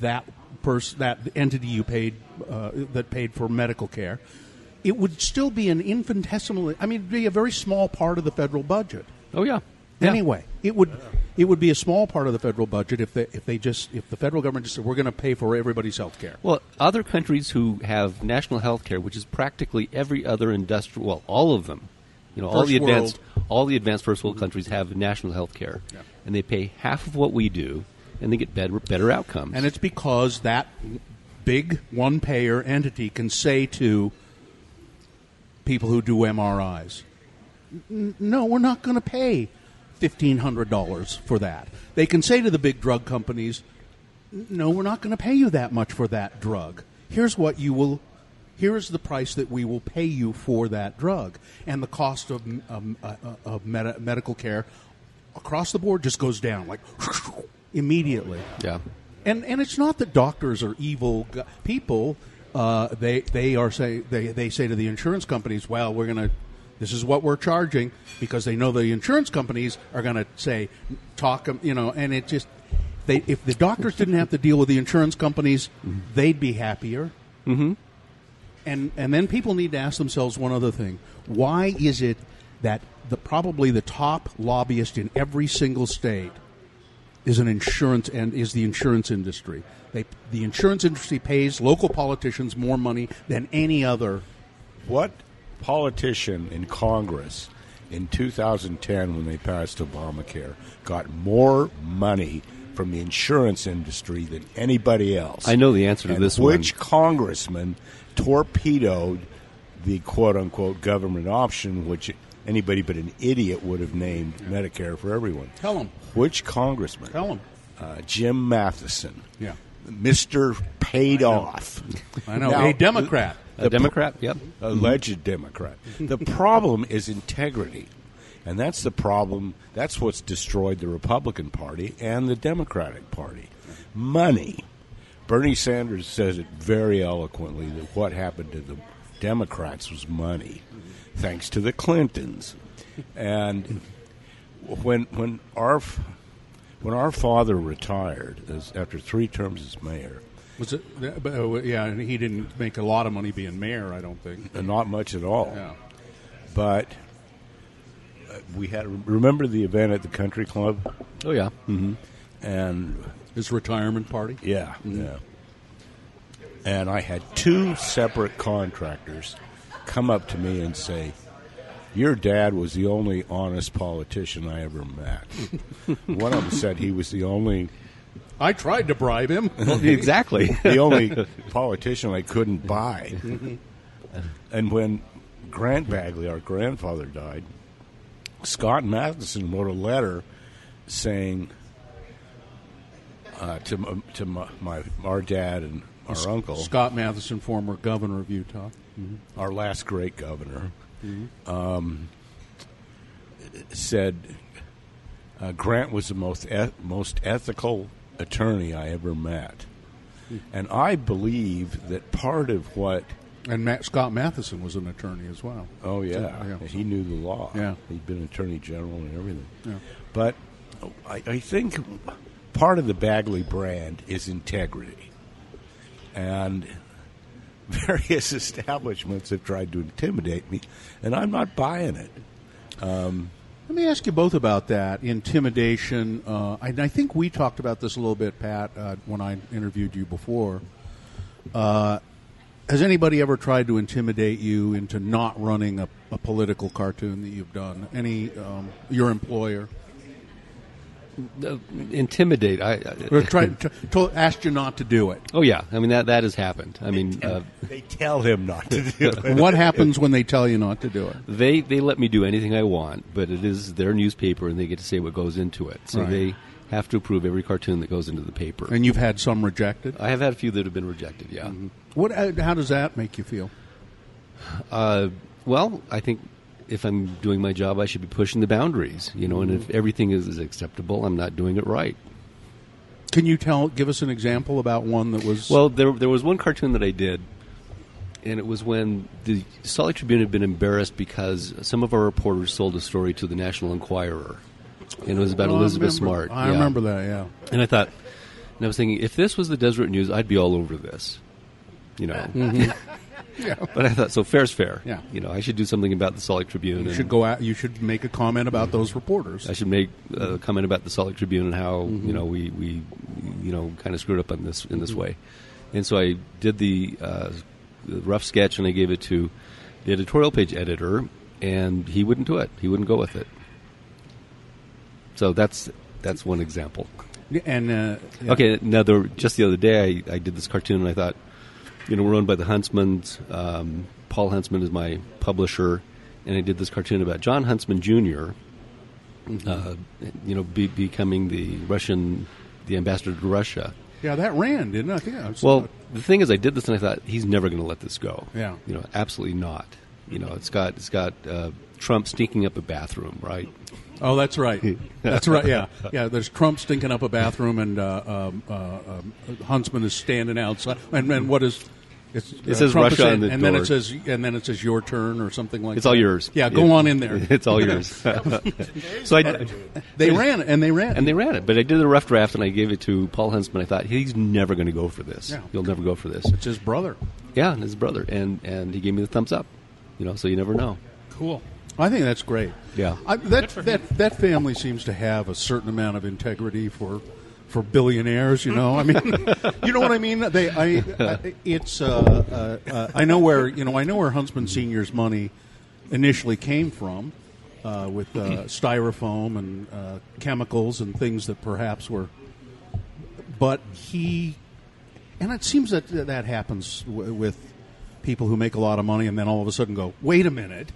that person that entity you paid uh, that paid for medical care, it would still be an infinitesimal. I mean, it'd be a very small part of the federal budget. Oh yeah. Yeah. Anyway, it would it would be a small part of the federal budget if they if they just if the federal government just said we're going to pay for everybody's health care. Well, other countries who have national health care, which is practically every other industrial, well, all of them, you know, all the advanced, all the advanced first world countries have national health care, Yeah. and they pay half of what we do, and they get better, better outcomes. And it's because that big one payer entity can say to people who do MRIs, "N- no, we're not going to pay $1,500 for that. They can say to the big drug companies, no, we're not going to pay you that much for that drug. Here's what you will. Here's the price that we will pay you for that drug, and the cost of um, uh, of medi- medical care across the board just goes down like [laughs] immediately. yeah. And and it's not that doctors are evil people. Uh, they they are say they, they say to the insurance companies, well, we're going to this is what we're charging because they know the insurance companies are going to say talk 'em, you know, and it just they if the doctors didn't have to deal with the insurance companies, they'd be happier. Mm-hmm. And and then people need to ask themselves one other thing: Why is it that the probably the top lobbyist in every single state is an insurance and is the insurance industry? They the insurance industry pays local politicians more money than any other. What politician in Congress in 2010, when they passed Obamacare, got more money from the insurance industry than anybody else? I know the answer to And this one. Which congressman torpedoed the quote unquote government option, which anybody but an idiot would have named Medicare for everyone? Tell him. Which congressman? Tell 'em. Uh, Jim Matheson. Yeah. Mr. Paid Off. I know Now, a Democrat. A Democrat, yep. alleged Democrat. The problem is integrity. And that's the problem. That's what's destroyed the Republican Party and the Democratic Party. Money. Bernie Sanders says it very eloquently that what happened to the Democrats was money, thanks to the Clintons. And when when our when our father retired as, after three terms as mayor, Was it? uh, Yeah, and he didn't make a lot of money being mayor. I don't think. and not much at all. Yeah. but uh, we had remember the event at the country club Oh yeah. mm-hmm. and His retirement party. yeah yeah and i had two separate contractors come up to me and say your dad was the only honest politician i ever met [laughs] one of them said he was the only I tried to bribe him. [laughs] exactly. [laughs] the only politician I couldn't buy. and when Grant Bagley, our grandfather, died, Scott Matheson wrote a letter saying uh, to to my, my our dad and our uncle, Scott Matheson, former governor of Utah. our last great governor, um, said uh, Grant was the most eth- most ethical attorney I ever met, and I believe that part of what And Matt, Scott Matheson was an attorney as well. oh yeah, yeah. he knew the law. Yeah. he'd been attorney general and everything. Yeah. But I, I think part of the Bagley brand is integrity, and [laughs] various [laughs] establishments have tried to intimidate me, and I'm not buying it. Um, Let me ask you both about that intimidation. Uh, I, I think we talked about this a little bit, Pat, uh, when I interviewed you before. Uh, has anybody ever tried to intimidate you into not running a, a political cartoon that you've done? Any um, your employer? Uh, intimidate. I, Or I tried to, to asked you not to do it. Oh yeah, I mean that that has happened. I mean, uh, they tell him not to do [laughs] it. what happens when they tell you not to do it? They they let me do anything I want, but it is their newspaper, and they get to say what goes into it. So Right. they have to approve every cartoon that goes into the paper. And you've had some rejected. I have had a few that have been rejected. Yeah. What? uh, How does that make you feel? Uh, well, I think if I'm doing my job, I should be pushing the boundaries. You know, and if everything is, is acceptable, I'm not doing it right. Can you tell? Give us an example about one that was. Well, there there was one cartoon that I did, and it was when the Salt Lake Tribune had been embarrassed because some of our reporters sold a story to the National Enquirer, and it was about Oh, I Elizabeth remember- Smart. I Yeah. remember that. Yeah. And I thought, and I was thinking, if this was the Deseret News, I'd be all over this. You know. Mhm. [laughs] Yeah. But I thought, so fair's fair. Yeah. You know, I should do something about the Salt Lake Tribune. You and should go out. You should make a comment about those reporters. I should make a comment about the Salt Lake Tribune and how Mhm. you know we, we you know kind of screwed up on this in this Mhm. way, and so I did the, uh, the rough sketch and I gave it to the editorial page editor, and he wouldn't do it. He wouldn't go with it. So that's that's one example. And uh, yeah. Okay, now there, just the other day I, I did this cartoon and I thought, you know, we're owned by the Huntsmans. Um, Paul Huntsman is my publisher, and I did this cartoon about John Huntsman junior Uh, you know, be, becoming the Russian, the ambassador to Russia. Yeah, that ran, didn't it? I think I was- Well, the thing is, I did this and I thought he's never going to let this go. Yeah. you know, absolutely not. You know, it's got it's got uh, Trump stinking up a bathroom, right? Oh, that's right. [laughs] That's right. Yeah, yeah. There's Trump stinking up a bathroom, and uh, um, uh, um, Huntsman is standing outside. And, and what is? It's, It uh, says Trump Russia on the and then it says, and then it says your turn or something like. It's that. all yours. Yeah, go It- on in there. [laughs] It's all [laughs] yours. [laughs] so I, They ran it, and they ran it. and they ran it. But I did a rough draft, and I gave it to Paul Huntsman. I thought he's never going to go for this. Yeah. He'll never go for this. It's his brother. Yeah, and his brother, and and he gave me the thumbs up. You know, so you never know. Cool. I think that's great. Yeah. I, that that that family seems to have a certain amount of integrity for for billionaires. You know, I mean, [laughs] you know what I mean. They, I, I [laughs] it's, uh, uh, uh, I know where you know, I know where Huntsman Senior's money initially came from, uh, with uh, styrofoam and uh, chemicals and things that perhaps were. But he, and it seems that that happens w- with people who make a lot of money and then all of a sudden go, wait a minute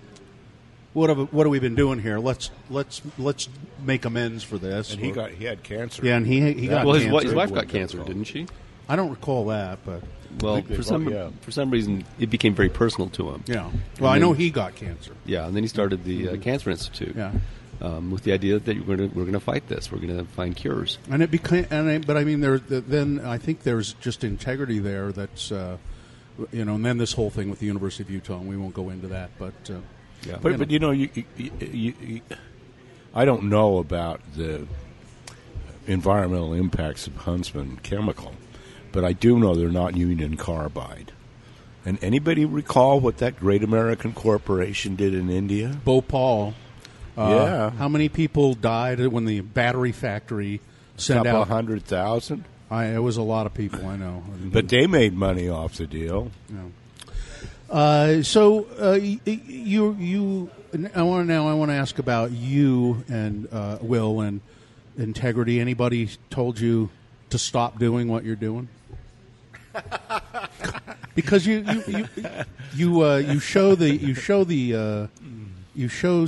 what have what have we been doing here? Let's let's let's make amends for this. And he got he had cancer. yeah, and he he got well, his, cancer. wi- his wife got cancer, didn't she? I don't recall that, but Well, think they for both- some yeah. for some reason, it became very personal to him. yeah. And Well, I then- know he got cancer. Yeah, and then he started the uh, Cancer Institute. Yeah. Um, with the idea that we're going to we're going to fight this. We're going to find cures. And it became, and I, but I mean, there. the- Then I think there's just integrity there. That's, uh, you know, and then this whole thing with the University of Utah, and we won't go into that. But uh, Yeah. But but you know you, you, you, you I don't know about the environmental impacts of Huntsman chemical, but I do know they're not Union Carbide. And anybody recall what that great American corporation did in India? Bhopal. Uh, Yeah. How many people died when the battery factory sent couple out? hundred thousand. I, it was a lot of people. I know. But they made money off the deal. Uh, so uh, y- y- you you I want to now I want to ask about you and uh, Will and integrity. Anybody told you to stop doing what you're doing? [laughs] because you you you you, uh, you show the you show the uh, you show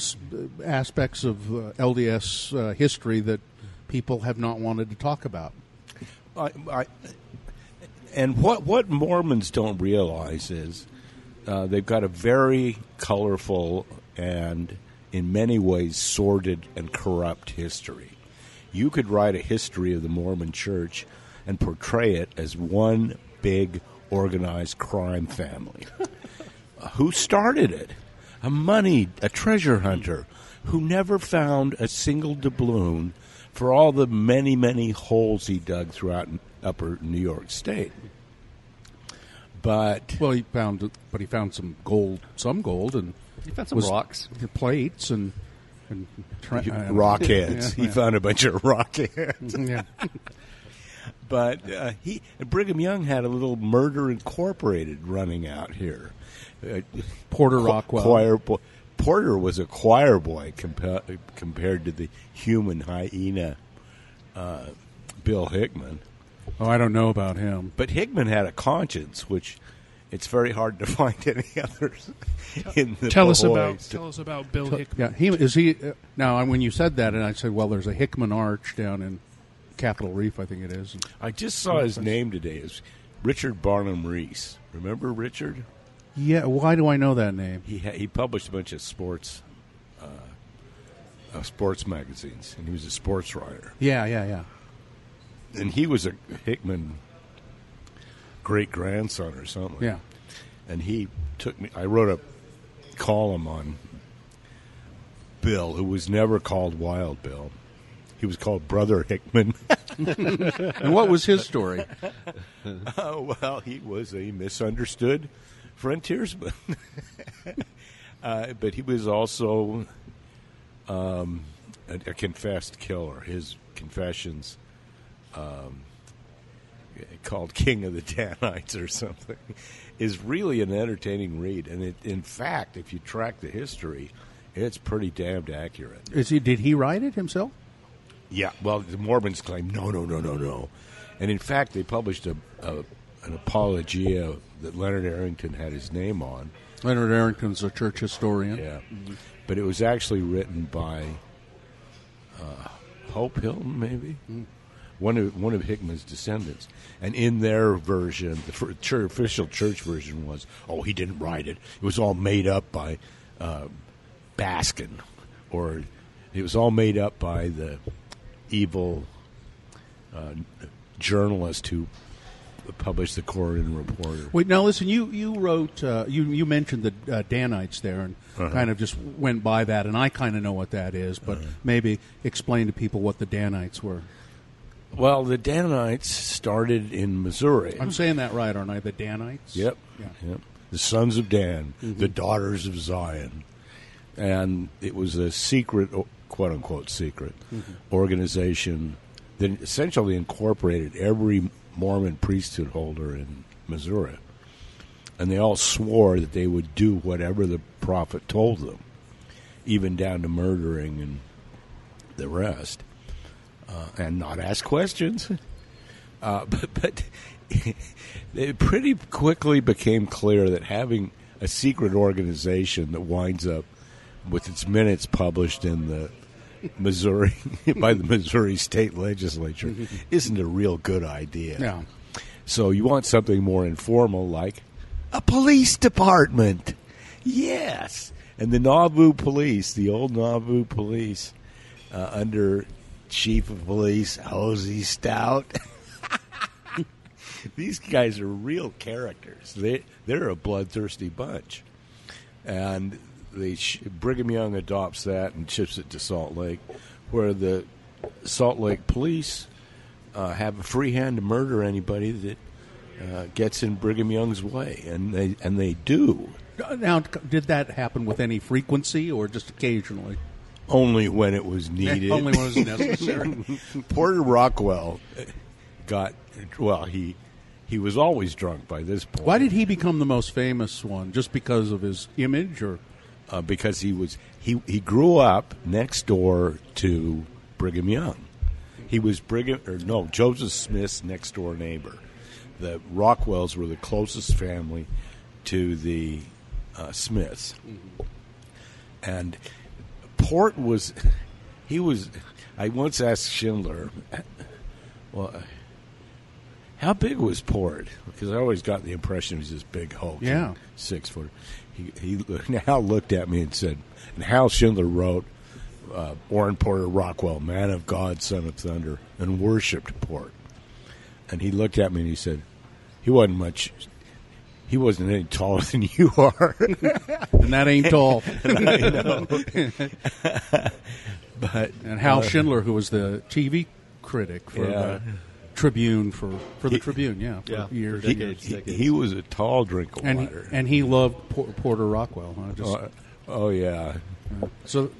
aspects of uh, LDS uh, history that people have not wanted to talk about. I, I, and what what Mormons don't realize is uh, they've got a very colorful and, in many ways, sordid and corrupt history. You could write a history of the Mormon Church and portray it as one big organized crime family. [laughs] who started it? A moneyed, a treasure hunter who never found a single doubloon for all the many, many holes he dug throughout upper New York State. But Well, he found, but he found some gold, some gold, and He found some rocks. plates, and and tra- uh, rock heads. Yeah, he yeah. found a bunch of rock heads. [laughs] yeah. [laughs] But uh, he Brigham Young had a little Murder Incorporated running out here. Uh, Porter Qu- Rockwell. choir bo- Porter was a choir boy compa- compared to the human hyena uh, Bill Hickman. Oh, I don't know about him. But Hickman had a conscience, which it's very hard to [laughs] find any others in the Tell us about tell us about Bill Hickman. Yeah, he is he. Uh, now, when you said that, and I said, well, there's a Hickman Arch down in Capitol Reef, I think it is. I just saw his name today. It's Richard Barnum Reese. Remember Richard? Yeah, why do I know that name? He ha- he published a bunch of sports uh, uh, sports magazines, and he was a sports writer. Yeah, yeah, yeah. And he was a Hickman great grandson or something. Yeah. And he took me. I wrote a column on Bill, who was never called Wild Bill. He was called Brother Hickman. [laughs] And what was his story? [laughs] Oh, well, he was a misunderstood frontiersman. [laughs] uh, but he was also um, a, a confessed killer. His confessions, um, called King of the Danites or something, is really an entertaining read. And it, in fact, if you track the history, it's pretty damned accurate. Is he? Did he write it himself? Yeah, well, the Mormons claim no, no, no, no, no, and in fact, they published a, a an apologia that Leonard Arrington had his name on. Leonard Arrington's a church historian. Yeah, but it was actually written by uh, Hope Hilton, maybe one of one of Hickman's descendants. And in their version, the church, official church version was, "Oh, he didn't write it. It was all made up by uh, Baskin, or it was all made up by the evil uh, journalist who published the Corrigan Reporter." Wait, now listen. You you wrote uh, you you mentioned the uh, Danites there, and Uh-huh. kind of just went by that, and I kind of know what that is, but maybe explain to people what the Danites were. Well, the Danites started in Missouri. I'm saying that right, aren't I? The Danites. Yep. Yeah. Yep. The sons of Dan, mm-hmm. the daughters of Zion. And it was a secret, quote unquote, secret mm-hmm. organization that essentially incorporated every Mormon priesthood holder in Missouri. And they all swore that they would do whatever the prophet told them, even down to murdering and the rest, uh, and not ask questions. [laughs] Uh, but but [laughs] it pretty quickly became clear that having a secret organization that winds up with its minutes published in the Missouri [laughs] by the Missouri state legislature isn't a real good idea. Yeah. So you want something more informal like a police department. Yes. And the Nauvoo police, the old Nauvoo police, uh, under Chief of Police Hosea Stout. [laughs] These guys are real characters. They they're a bloodthirsty bunch, and they Brigham Young adopts that and ships it to Salt Lake, where the Salt Lake police uh, have a free hand to murder anybody that uh, gets in Brigham Young's way, and they and they do Now, did that happen with any frequency or just occasionally? Only when it was needed. [laughs] Only when it was necessary. [laughs] Porter Rockwell got well. He he was always drunk by this point. Why did he become the most famous one? Just because of his image, or uh, because he was he he grew up next door to Brigham Young. He was Brigham or no Joseph Smith's next door neighbor. The Rockwells were the closest family to the uh, Smiths, and Port was he was. I once asked Schindler, well. How big was Port? Because I always got the impression he was this big hulk, Yeah. six foot. He, he [laughs] Hal looked at me and said, and Hal Schindler wrote, uh, Orrin Porter Rockwell, man of God, son of thunder, and worshipped Port. And he looked at me and he said, he wasn't much. He wasn't any taller than you are. [laughs] and that ain't tall. [laughs] I know. [laughs] but and Hal uh, Schindler, who was the TV critic for Yeah. uh, Tribune for for the Tribune. Yeah, for Yeah, for years. decades. He, he was a tall drink of and he, and he loved Por- Porter Rockwell. Huh? Just, oh, oh, yeah. So,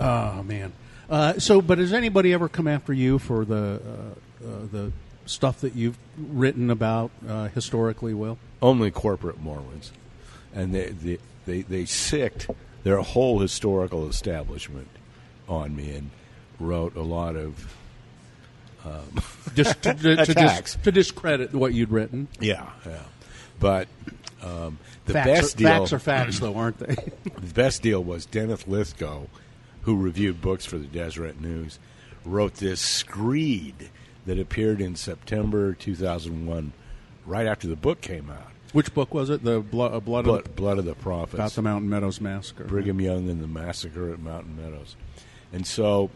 oh man. Uh, so, but has anybody ever come after you for the uh, uh, the stuff that you've written about uh, historically? Will Only corporate Mormons, and they they they, they sicked their whole historical establishment on me and wrote a lot of um, [laughs] just to, to, to, dis- to discredit what you'd written. Yeah, yeah. But um, the facts best are, deal, facts are facts, though, aren't they? [laughs] [laughs] the best deal was Dennis Lythgoe, who reviewed books for the Deseret News, wrote this screed that appeared in September 2001, right after the book came out. Which book was it? The Blood, uh, Blood, Blood, of, Blood of the Prophets. about the Mountain Meadows massacre. Brigham Young and the massacre at Mountain Meadows. And so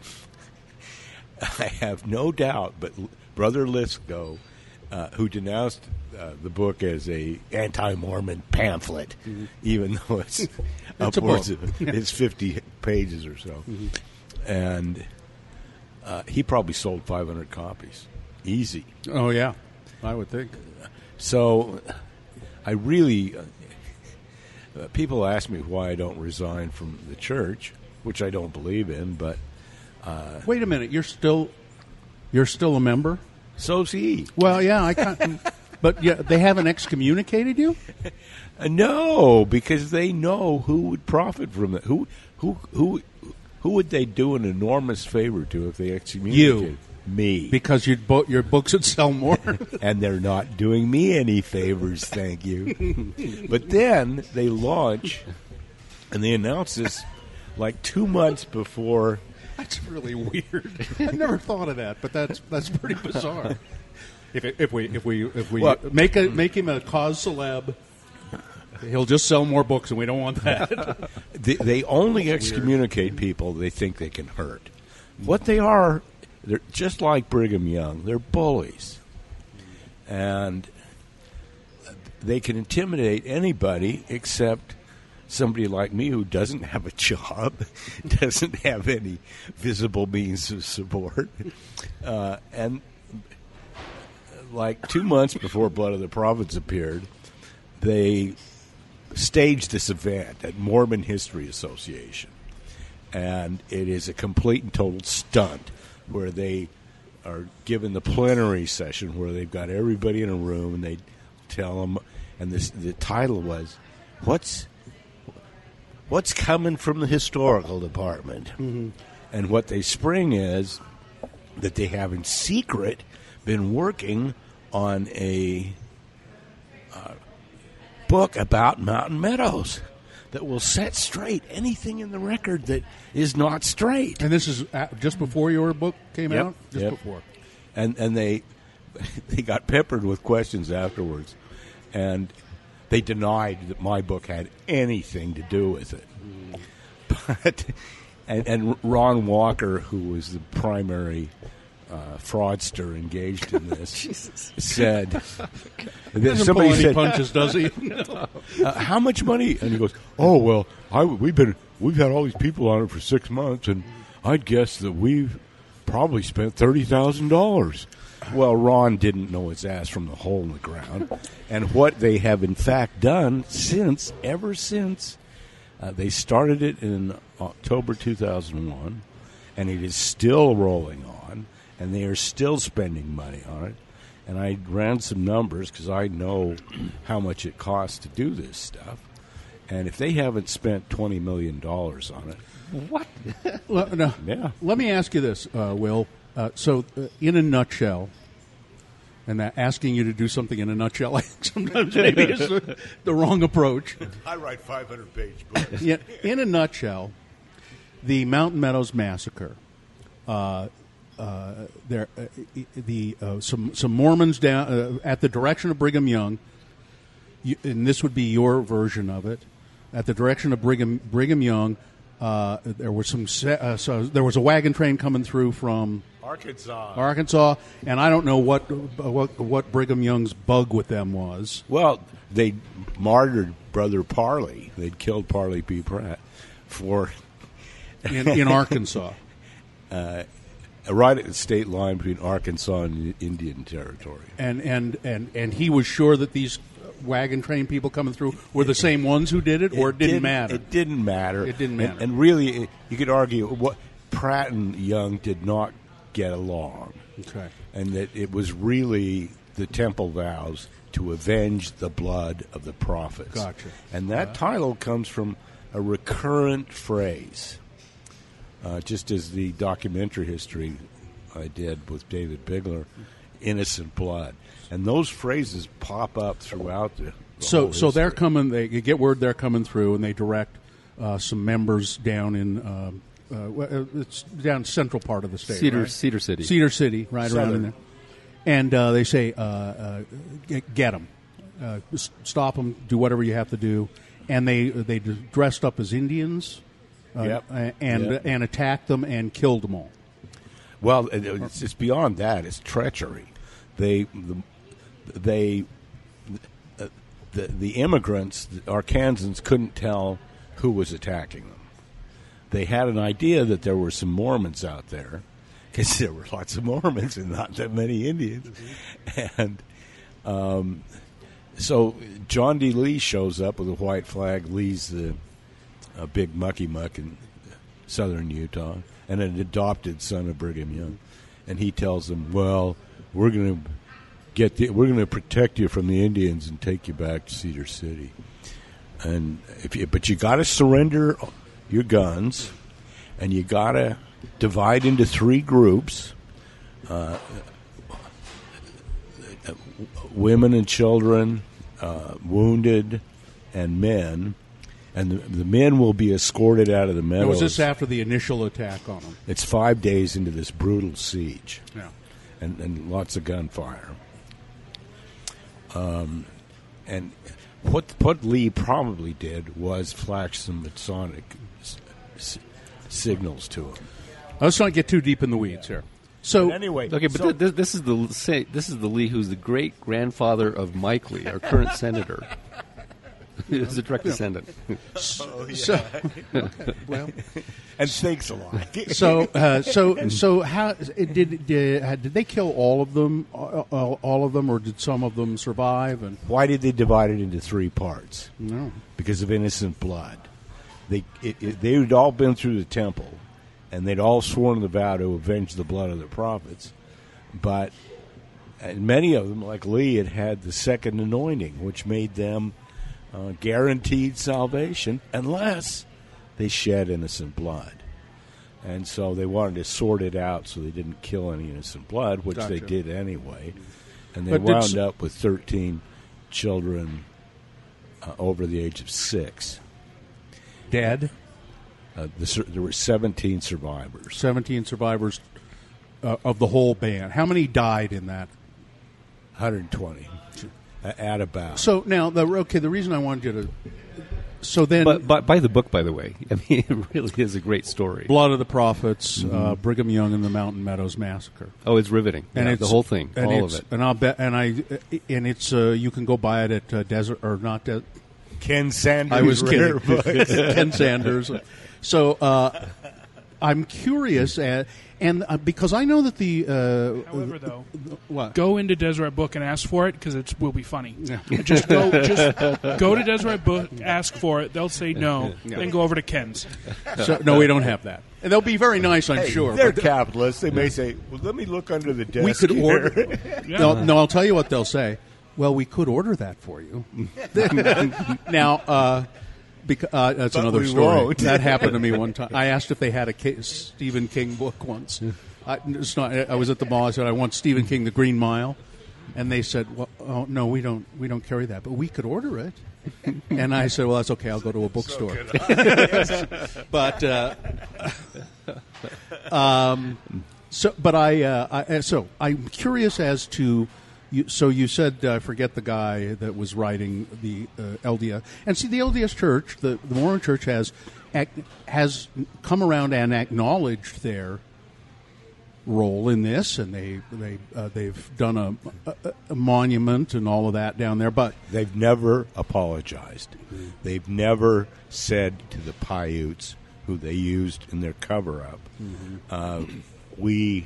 [laughs] I have no doubt, but Brother Lythgoe, uh, who denounced uh, the book as a anti-Mormon pamphlet, even though it's, Mm-hmm. [laughs] It's upwards of [laughs] it's 50 pages or so. And uh, he probably sold 500 copies. Easy. Oh yeah, I would think. So I really. Uh, uh, people ask me why I don't resign from the church, which I don't believe in, but uh, Wait a minute, you're still you're still a member? so's he. Well, yeah, I can't. but yeah, they haven't excommunicated you. Uh, [laughs] no, because they know who would profit from it. Who, who, who, who would they do an enormous favor to if they excommunicated you? me? because your bo- your books would sell more. [laughs] and they're not doing me any favors, thank you. [laughs] but then they launch, and they announce this like two months before. that's really weird. [laughs] I've never thought of that, but that's that's pretty bizarre. If, it, if we if we if we Well- make a make him a cause celeb, he'll just sell more books, and we don't want that. [laughs] They, they only excommunicate people they think they can hurt. What they are, they're just like Brigham Young. They're bullies, and they can intimidate anybody except somebody like me who doesn't have a job, [laughs] doesn't have any visible means of support, uh, and like two months before Blood of the Prophets appeared, they staged this event at Mormon History Association, and it is a complete and total stunt where they are given the plenary session where they've got everybody in a room and they tell them, and this the title was, "What's what's coming from the historical department?" Mm-hmm. And what they spring is that they have in secret been working on a book about Mountain Meadows that will set straight anything in the record that is not straight. and this is just before your book came Yep, out. Just yep. before. And and they [laughs] they got peppered with questions afterwards, and they denied that my book had anything to do with it. Mm-hmm. [laughs] But and, and Ron Walker, who was the primary uh, fraudster engaged in [laughs] this, said [laughs] that somebody said, punches, does he? [laughs] uh, "How much money?" And he goes, "Oh well, I, we've been we've had all these people on it for six months, and I'd guess that we've probably spent thirty thousand dollars." Well, Ron didn't know his ass from the hole in the ground, and what they have in fact done since, ever since, uh, they started it in October two thousand one, and it is still rolling on, and they are still spending money on it. And I ran some numbers because I know [clears throat] how much it costs to do this stuff. And if they haven't spent twenty million dollars on it, What? [laughs] Well, no. Yeah. Let me ask you this, uh, Will. Uh, so, uh, in a nutshell, and that asking you to do something in a nutshell, [laughs] I think sometimes [laughs] maybe is the, the wrong approach. I write five hundred page books. Yet, in a nutshell, the Mountain Meadows massacre. Uh, uh, there, uh, the uh, some some Mormons down uh, at the direction of Brigham Young, you, and this would be your version of it. At the direction of Brigham Brigham Young, uh, there was some uh, so there was a wagon train coming through from Arkansas. Arkansas, and I don't know what what what Brigham Young's bug with them was. Well, they martyred Brother Parley. They'd killed Parley P. Pratt for in, in Arkansas. [laughs] right at the state line between Arkansas and Indian Territory. And and and and he was sure that these wagon train people coming through were the same ones who did it, or it didn't, matter. It didn't matter. It didn't And- matter. And, really, it- you could argue what Pratt and Young did not get along, Okay. and that it was really the temple vows to avenge the blood of the prophets. Gotcha. And that uh, title comes from a recurrent phrase, uh, just as the documentary history I did with David Bigler, "innocent blood," and those phrases pop up throughout the. the So whole so they're coming. They get word they're coming through, and they direct uh, some members down in. Um, uh, uh, it's down central part of the state. Cedar- right? Cedar City. Cedar City, right around in there. And uh, they say, uh, uh, get, get them, uh, stop them, do whatever you have to do. And they they dressed up as Indians, uh, Yep. and Yep. and attacked them and killed them all. Well, it's, it's beyond that. It's treachery. They, the, they, uh, the, the immigrants, the Arkansans, couldn't tell who was attacking them. They had an idea that there were some Mormons out there, because [laughs] there were lots of Mormons and not that many Indians, and um, so John D. Lee shows up with a white flag. Lee's the a big mucky muck in southern Utah and an adopted son of Brigham Young. And he tells them, "Well, we're going to get the, we're going to protect you from the Indians and take you back to Cedar City. And if you, but you got to surrender your guns, and you got to divide into three groups." Uh, women and children, uh, wounded, and men, and the, the men will be escorted out of the Now, meadows. was this after the initial attack on them? It's five days into this brutal siege, Yeah. and, and lots of gunfire. Um, and what what Lee probably did was flash some Masonic s- s- signals to him. Let's not get too deep in the weeds here. So But anyway, Okay, but so- th- this, this is the say, this is the Lee who's the great grandfather of Mike Lee, our current senator. [laughs] [laughs] He's a direct descendant. [laughs] Oh, [laughs] so well, and thanks a lot. so uh, so so how did did, uh, did they kill all of them all, all- all of them or did some of them survive and Why did they divide it into three parts? no because of innocent blood. They it, it, they had all been through the temple, and they'd all sworn the vow to avenge the blood of their prophets. But and many of them, like Lee, had had the second anointing, which made them uh, guaranteed salvation unless they shed innocent blood. And so they wanted to sort it out so they didn't kill any innocent blood, which they did anyway. And they But wound up with 13 children uh, over the age of six. dead Uh, the, there were 17 survivors. 17 survivors uh, of the whole band how many died in that 120 uh, at about. so now the okay the reason I wanted you to so then But, but by the book, by the way, [laughs] I mean it really is a great story. Blood of the Prophets, uh, Mm-hmm. Brigham Young and the Mountain Meadows Massacre. Oh, it's riveting. and Yeah, it's the whole thing, and all of it. And I'll bet, and I, and it's uh, you can go buy it at uh, Desert or not. De- Ken Sanders. I was kidding. [laughs] Ken Sanders. So uh, I'm curious, at, and uh, because I know that the uh, However, though, what go into Deseret Book and ask for it because it will be funny. [laughs] just go, just go to Deseret Book, ask for it. They'll say no. Then go over to Ken's. so, no, we don't have that, and they'll be very nice, I'm Hey, sure. They're but capitalists. They may say, well, let me look under the desk. we could here." order. [laughs] no, no, I'll tell you what they'll say. Well, we could order that for you. [laughs] now, uh, beca- uh, that's But another story. That happened to me [laughs] one time. I asked if they had a K- Stephen King book once. I, it's not, I was at the mall. I said I want Stephen King, The Green Mile, and they said, "Well, oh, no, we don't. We don't carry that, but we could order it." [laughs] and I said, "Well, that's okay. I'll go to a bookstore." [laughs] but uh, um, so, but I, uh, I so I'm curious as to. You, so you said uh, forget the guy that was writing the uh, LDS, and see the LDS Church, the, the Mormon Church has ac- has come around and acknowledged their role in this, and they they uh, they've done a, a, a monument and all of that down there. But They've never apologized. They've never said to the Paiutes, who they used in their cover up, uh, we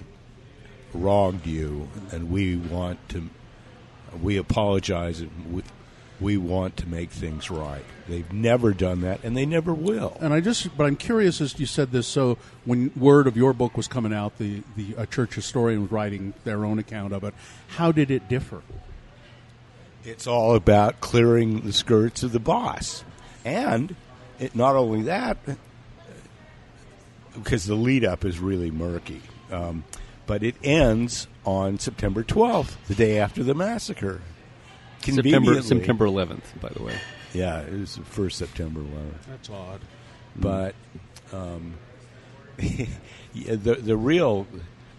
wronged you, and we want to, we apologize, and we, we want to make things right. They've never done that, and they never will. And I just, but I'm curious as you said this. So when word of your book was coming out, the the a church historian was writing their own account of it. How did it differ? It's all about clearing the skirts of the boss, and it, not only that, because the lead up is really murky. Um, but it ends on September 12th, the day after the massacre. September Conveniently- September 11th, by the way. Yeah, it was the first September 11th. That's odd. But um, yeah, [laughs] the the real,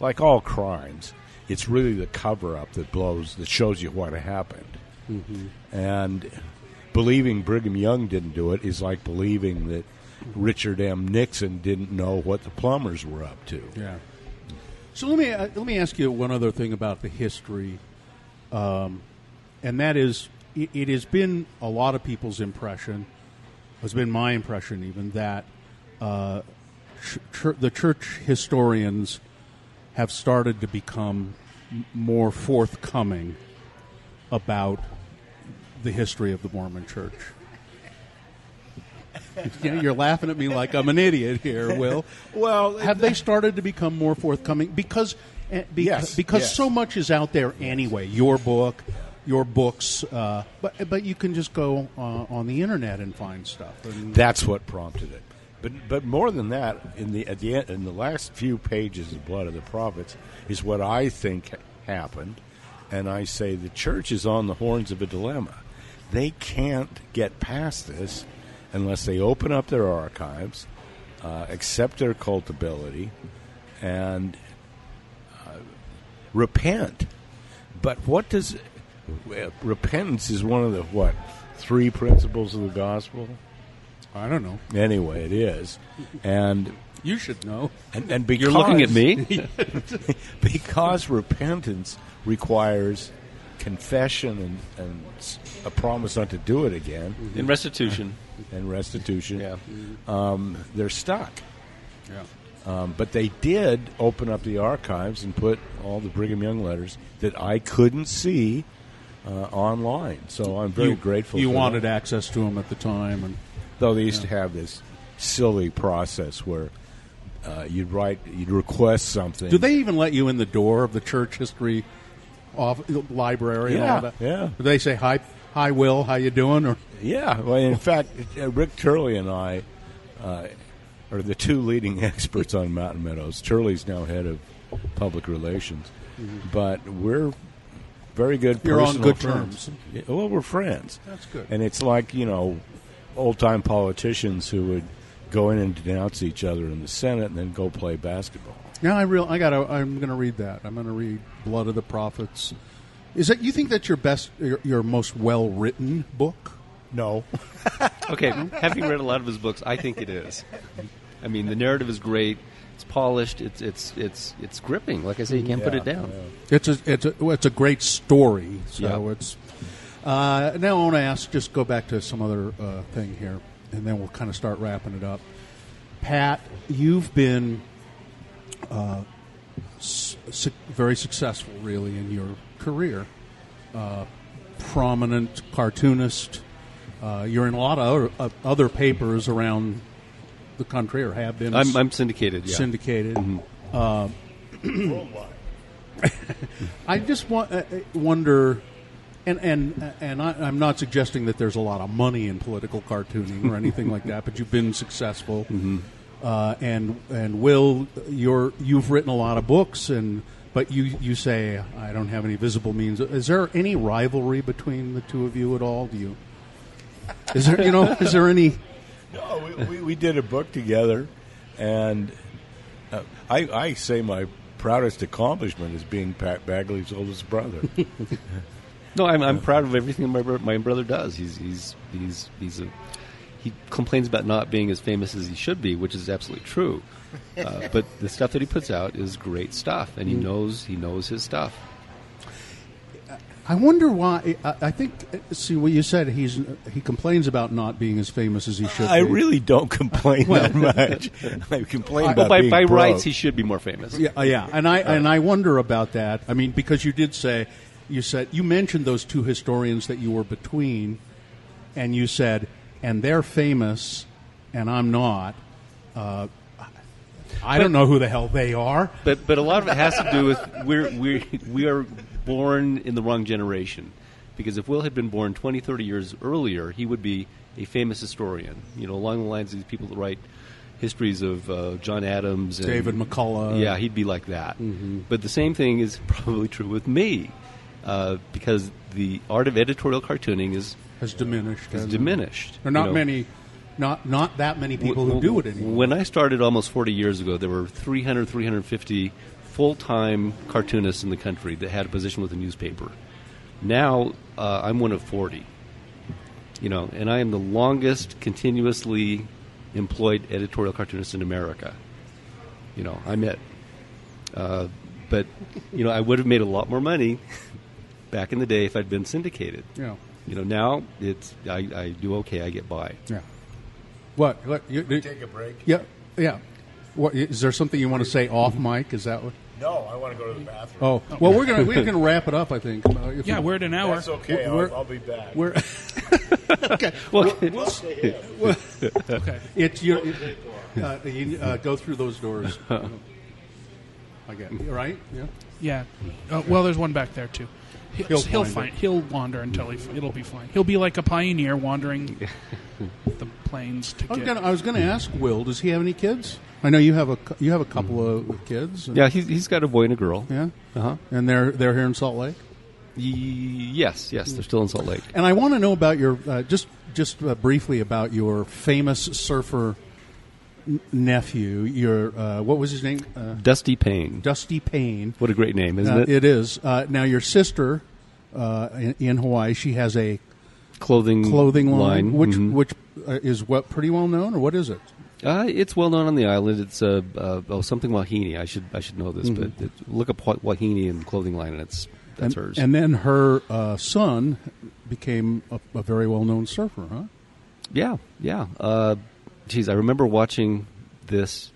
like all crimes, it's really the cover up that blows that shows you what happened. And believing Brigham Young didn't do it is like believing that Richard M. Nixon didn't know what the plumbers were up to. Yeah. So let me uh, let me ask you one other thing about the history, um, and that is it, it has been a lot of people's impression, has been my impression even that uh, ch- ch- the church historians have started to become m- more forthcoming about the history of the Mormon Church. [laughs] Yeah, You're laughing at me like I'm an idiot here, Will. Well, have they started to become more forthcoming? Because eh, beca- Yes, because yes. so much is out there anyway. Your book, your books, uh, but but you can just go uh, on the internet and find stuff. And That's what prompted it. But but more than that, in the at the end, in the last few pages of Blood of the Prophets is what I think happened, and I say the church is on the horns of a dilemma. They can't get past this unless they open up their archives, uh, accept their culpability, and uh, repent. But what does well, repentance is one of the what three principles of the gospel? I don't know. Anyway, it is, and You should know. and, and because You're looking at me. [laughs] because repentance requires confession and, and s- a promise not to do it again In restitution. [laughs] and restitution. Yeah. Um, they're stuck. Yeah. Um, but they did open up the archives and put all the Brigham Young letters that I couldn't see uh, online. So I'm very you, grateful. You for wanted that. access to them at the time, and Though they used to have this silly process where uh, you'd write, you'd request something. do they even let you in the door of the church history off, library? and all Yeah, that? yeah. Do they say hi, hi, Will? How you doing? Or Yeah, well, in fact, Rick Turley and I uh, are the two leading [laughs] experts on Mountain Meadows. Turley's now head of public relations, but we're very good. You're on good friends. terms. Well, we're friends. That's good. And it's like you know, old time politicians who would go in and denounce each other in the Senate and then go play basketball. Yeah, I real I got. to I'm going to read that. I'm going to read Blood of the Prophets. Is that you think that's your best, your, your most well written book? No, [laughs] Okay, having read a lot of his books, I think it is. I mean, the narrative is great. It's polished. It's it's it's it's gripping. Like I say, you can't put it down. It's a it's a well, it's a great story. So Yeah. it's uh, now I want to ask. Just go back to some other uh, thing here, and then we'll kind of start wrapping it up. Pat, you've been uh, su- very successful, really, in your career. Uh, prominent cartoonist. Uh, you're in a lot of other, of other papers around the country, or have been. I'm, I'm syndicated. Yeah. syndicated. Uh, [clears throat] I just wa- uh, uh, wonder, and and and I, I'm not suggesting that there's a lot of money in political cartooning or anything like that, but you've been successful, uh, and and Will, you're you've written a lot of books, and but you you say I don't have any visible means. Is there any rivalry between the two of you at all? Do you? Is there you know [laughs] is there any? No, we, we, we did a book together, and uh, I, I say my proudest accomplishment is being Pat Bagley's oldest brother. [laughs] No, I'm, I'm proud of everything my my brother does. He's he's he's he's a he complains about not being as famous as he should be, which is absolutely true. Uh, [laughs] but the stuff that he puts out is great stuff, and he knows he knows his stuff. I wonder why. I, I think. See what you said. He's he complains about not being as famous as he should. I be. really don't complain Well- that [laughs] much. I complain I- about by being by broke. rights, he should be more famous. Yeah, uh, yeah, and I and I wonder about that. I mean, because you did say you said you mentioned those two historians that you were between, and you said, and they're famous, and I'm not. Uh, I don't know who the hell they are. But but a lot of it has to do with we're we we are born in the wrong generation. Because if Will had been born 20, 30 years earlier, he would be a famous historian. You know, along the lines of these people that write histories of uh, John Adams, and, David McCullough. Yeah, he'd be like that. But the same thing is [laughs] probably true with me, uh, because the art of editorial cartooning is Has diminished. hasn't diminished. There are not you know. many, not not that many people who When- do it anymore. When I started almost 40 years ago, there were 300, 350 full-time cartoonists in the country that had a position with a newspaper. Now, uh, I'm one of 40. You know, and I am the longest continuously employed editorial cartoonist in America. You know, I'm it. Uh, but, you know, I would have made a lot more money back in the day if I'd been syndicated. Yeah. You know, now it's I, I do okay. I get by. Yeah. What? what you, Take a break? Yeah. Yeah. What is there something you want to say off mic? Is that what? No, I want to go to the bathroom. Oh, well, we're gonna we're gonna wrap it up. I think. Uh, Yeah, we- we're at an hour. That's okay. We're- I'll, I'll be back. We're [laughs] okay. [laughs] Well, Okay. It's you. Uh, you uh, go through those doors. [laughs] I get it. right. Yeah. Yeah. Uh, well, there's one back there too. He'll, He'll he'll, find find. it. He'll wander until he. It'll be fine. He'll be like a pioneer wandering [laughs] the plains to I was get. gonna I was gonna ask Will. Does he have any kids? I know you have a you have a couple of kids. yeah, he's, he's got a boy and a girl. Yeah. Uh-huh. And they're they're here in Salt Lake. Y- yes, yes, they're still in Salt Lake. And I want to know about your uh, just just uh, briefly about your famous surfer n- nephew. Your uh, what was his name? Uh, Dusty Payne. Dusty Payne. What a great name, isn't Uh, it? it is. Uh, now your sister uh, in, in Hawaii, she has a Clothing clothing line, which mhm. which uh, is what pretty well known, or what is it? Uh, it's well known on the island. It's uh, uh, oh something Wahine. I should I should know this, but it, look up Wa- Wahine and clothing line, and it's that's and, hers. and then her uh, son became a, a very well known surfer, huh? Yeah, yeah. Geez, I remember watching this.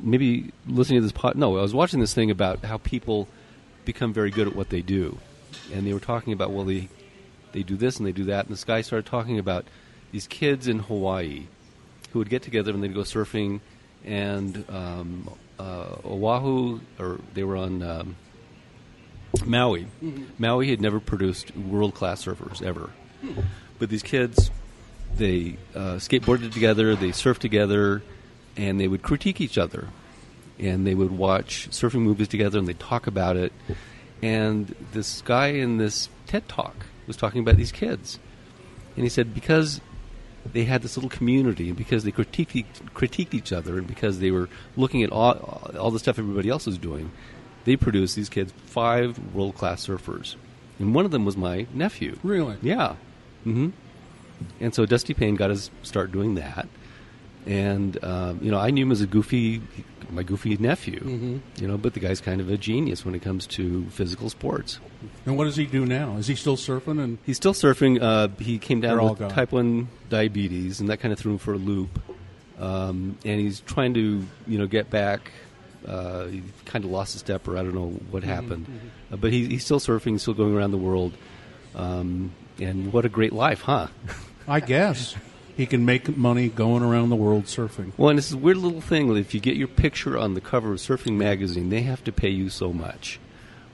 Maybe listening to this pod. No, I was watching this thing about how people become very good at what they do, and they were talking about well, they they do this and they do that, and this guy started talking about these kids in Hawaii who would get together and they'd go surfing, and um, uh, Oahu, or they were on um, Maui. Maui had never produced world class surfers ever, but these kids they uh, skateboarded together, they surfed together, and they would critique each other. And they would watch surfing movies together and they'd talk about it. And this guy in this TED talk was talking about these kids. And he said, because they had this little community, and because they critiqued, critiqued each other, and because they were looking at all, all the stuff everybody else was doing, they produced these kids five world class surfers. And one of them was my nephew. Really? Yeah. hmm and so Dusty Payne got his start doing that. And um, you know, I knew him as a goofy, my goofy nephew. Mm-hmm. You know, but the guy's kind of a genius when it comes to physical sports. And what does he do now? Is he still surfing? And He's still surfing. Uh, he came down with gone. type one diabetes, and that kind of threw him for a loop. Um, and he's trying to, you know, get back. Uh, he kind of lost a step, or I don't know what Mm-hmm, happened. Uh, but he, he's still surfing, still going around the world. Um, and what a great life, huh? [laughs] I guess he can make money going around the world surfing. Well, and it's a weird little thing. that If you get your picture on the cover of Surfing Magazine, they have to pay you so much.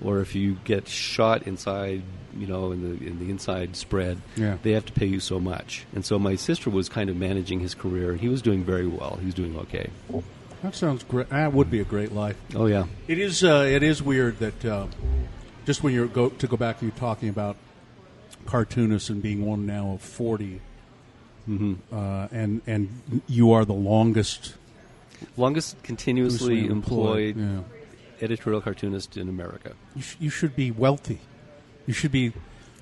Or if you get shot inside, you know, in the in the inside spread, Yeah. they have to pay you so much. And so my sister was kind of managing his career, and he was doing very well. He was doing okay. That sounds great. That would be a great life. Oh yeah, It is. Uh, it is weird that uh, just when you go to go back to you talking about cartoonists and being one now of 40 uh, and and you are the longest longest continuously employed Yeah. editorial cartoonist in America. You, sh- you should be wealthy. You should be.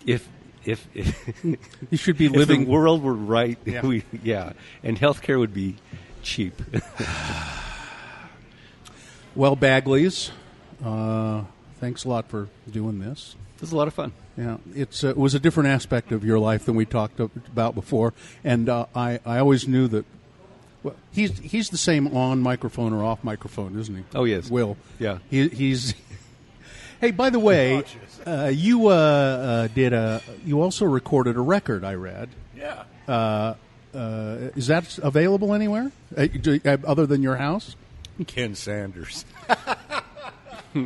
If if, if [laughs] You should be [laughs] if living. the world were right, Yeah. we, yeah, and healthcare would be cheap. [laughs] well, Bagleys, uh, thanks a lot for doing this. It was a lot of fun. Yeah, it's uh, it was a different aspect of your life than we talked about before, and uh, I I always knew that. Well, he's he's the same on microphone or off microphone, isn't he? Oh, yes. Will. Yeah. He, he's. [laughs] hey, by the way, uh, you uh, uh, did a you also recorded a record. I read. Yeah. Uh, uh, is that available anywhere uh, do- uh, other than your house? Ken Sanders. [laughs]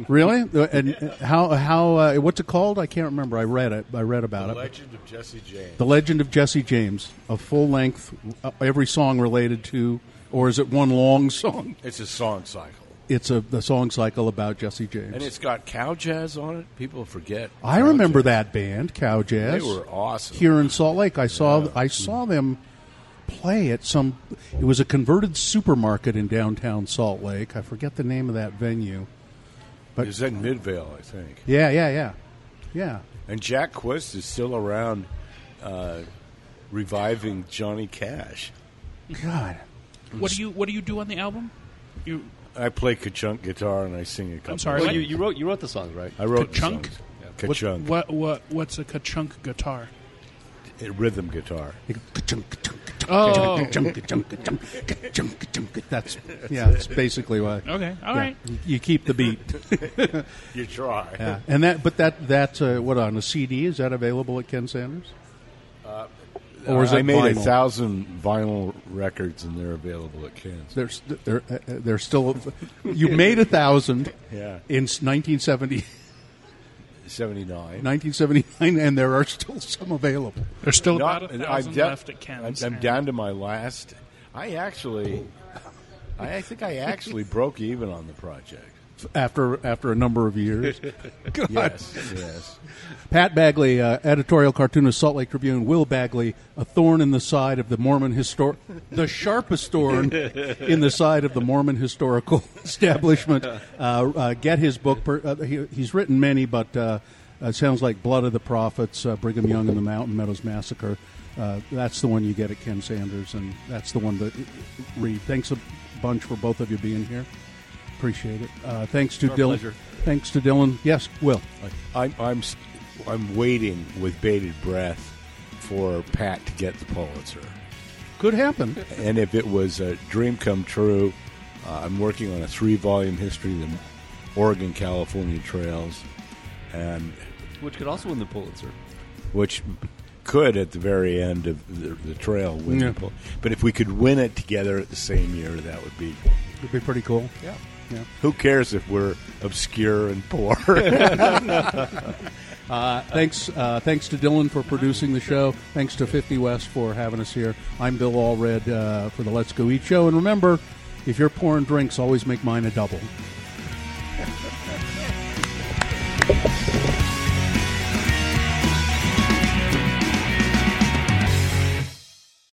Really? And how how uh, what's it called? I can't remember. I read it. I read about The it. Legend of Jesse James. The Legend of Jesse James, a full length, uh, every song related to, or is it one long song? It's a song cycle. It's a the song cycle about Jesse James. And it's got cow jazz on it. People forget. I cow remember jazz. that band, Cow Jazz. They were awesome. here in Salt Lake. I saw I saw them play at some. It was a converted supermarket in downtown Salt Lake. I forget the name of that venue. It was in Midvale, I think. Yeah, yeah, yeah, yeah. And Jack Quist is still around uh, reviving Johnny Cash. God, What do you What do you do on the album? You I play ka-chunk guitar and I sing a couple. I'm sorry. Well, you, you wrote you wrote the songs, right? I wrote the Ka-chunk? songs. what, Ka-chunk. what what what's a ka-chunk guitar? A rhythm guitar. Oh, That's yeah. That's basically why. okay, all yeah. right. You- You keep the beat. [laughs] You try. Yeah, and that, but that that's uh, what on a CD is that available at Ken Sanders? or is I it made a thousand vinyl records and they're available at Ken's. They're st- they're uh, they're still. You made a thousand Yeah. in 1970, 79. 1979, and there are still some available. There's still Not- about a I'm thousand down- left at Ken's. I'm, I'm down to my last. I actually, I, I think I actually broke even on the project. After after a number of years, [laughs] God. Yes, yes. Pat Bagley, uh, editorial cartoonist, Salt Lake Tribune. Will Bagley, a thorn in the side of the Mormon histor, the sharpest thorn in the side of the Mormon historical [laughs] establishment. Uh, uh, get his book. Per, uh, he, he's written many, but uh, uh, sounds like Blood of the Prophets, uh, Brigham Young and the Mountain Meadows Massacre. Uh, that's the one you get at Ken Sanders, and that's the one that read. Thanks a bunch for both of you being here. Appreciate it. Uh, thanks to Our Dylan. pleasure. Thanks to Dylan. Yes, Will. I'm, I'm, s- I'm waiting with bated breath for Pat to get the Pulitzer. Could happen. And if it was a dream come true, uh, I'm working on a three volume history of the Oregon California trails, and Which could also win the Pulitzer. which could at the very end of the, the trail win Yeah. the Pul- But if we could win it together at the same year, that would be. It'd be pretty cool. Yeah. Yeah. Who cares if we're obscure and poor? [laughs] Uh, thanks, uh, thanks to Dylan for producing the show. Thanks to 50 West for having us here. I'm Bill Allred uh, for the Let's Go Eat show. And remember, if you're pouring drinks, always make mine a double. [laughs]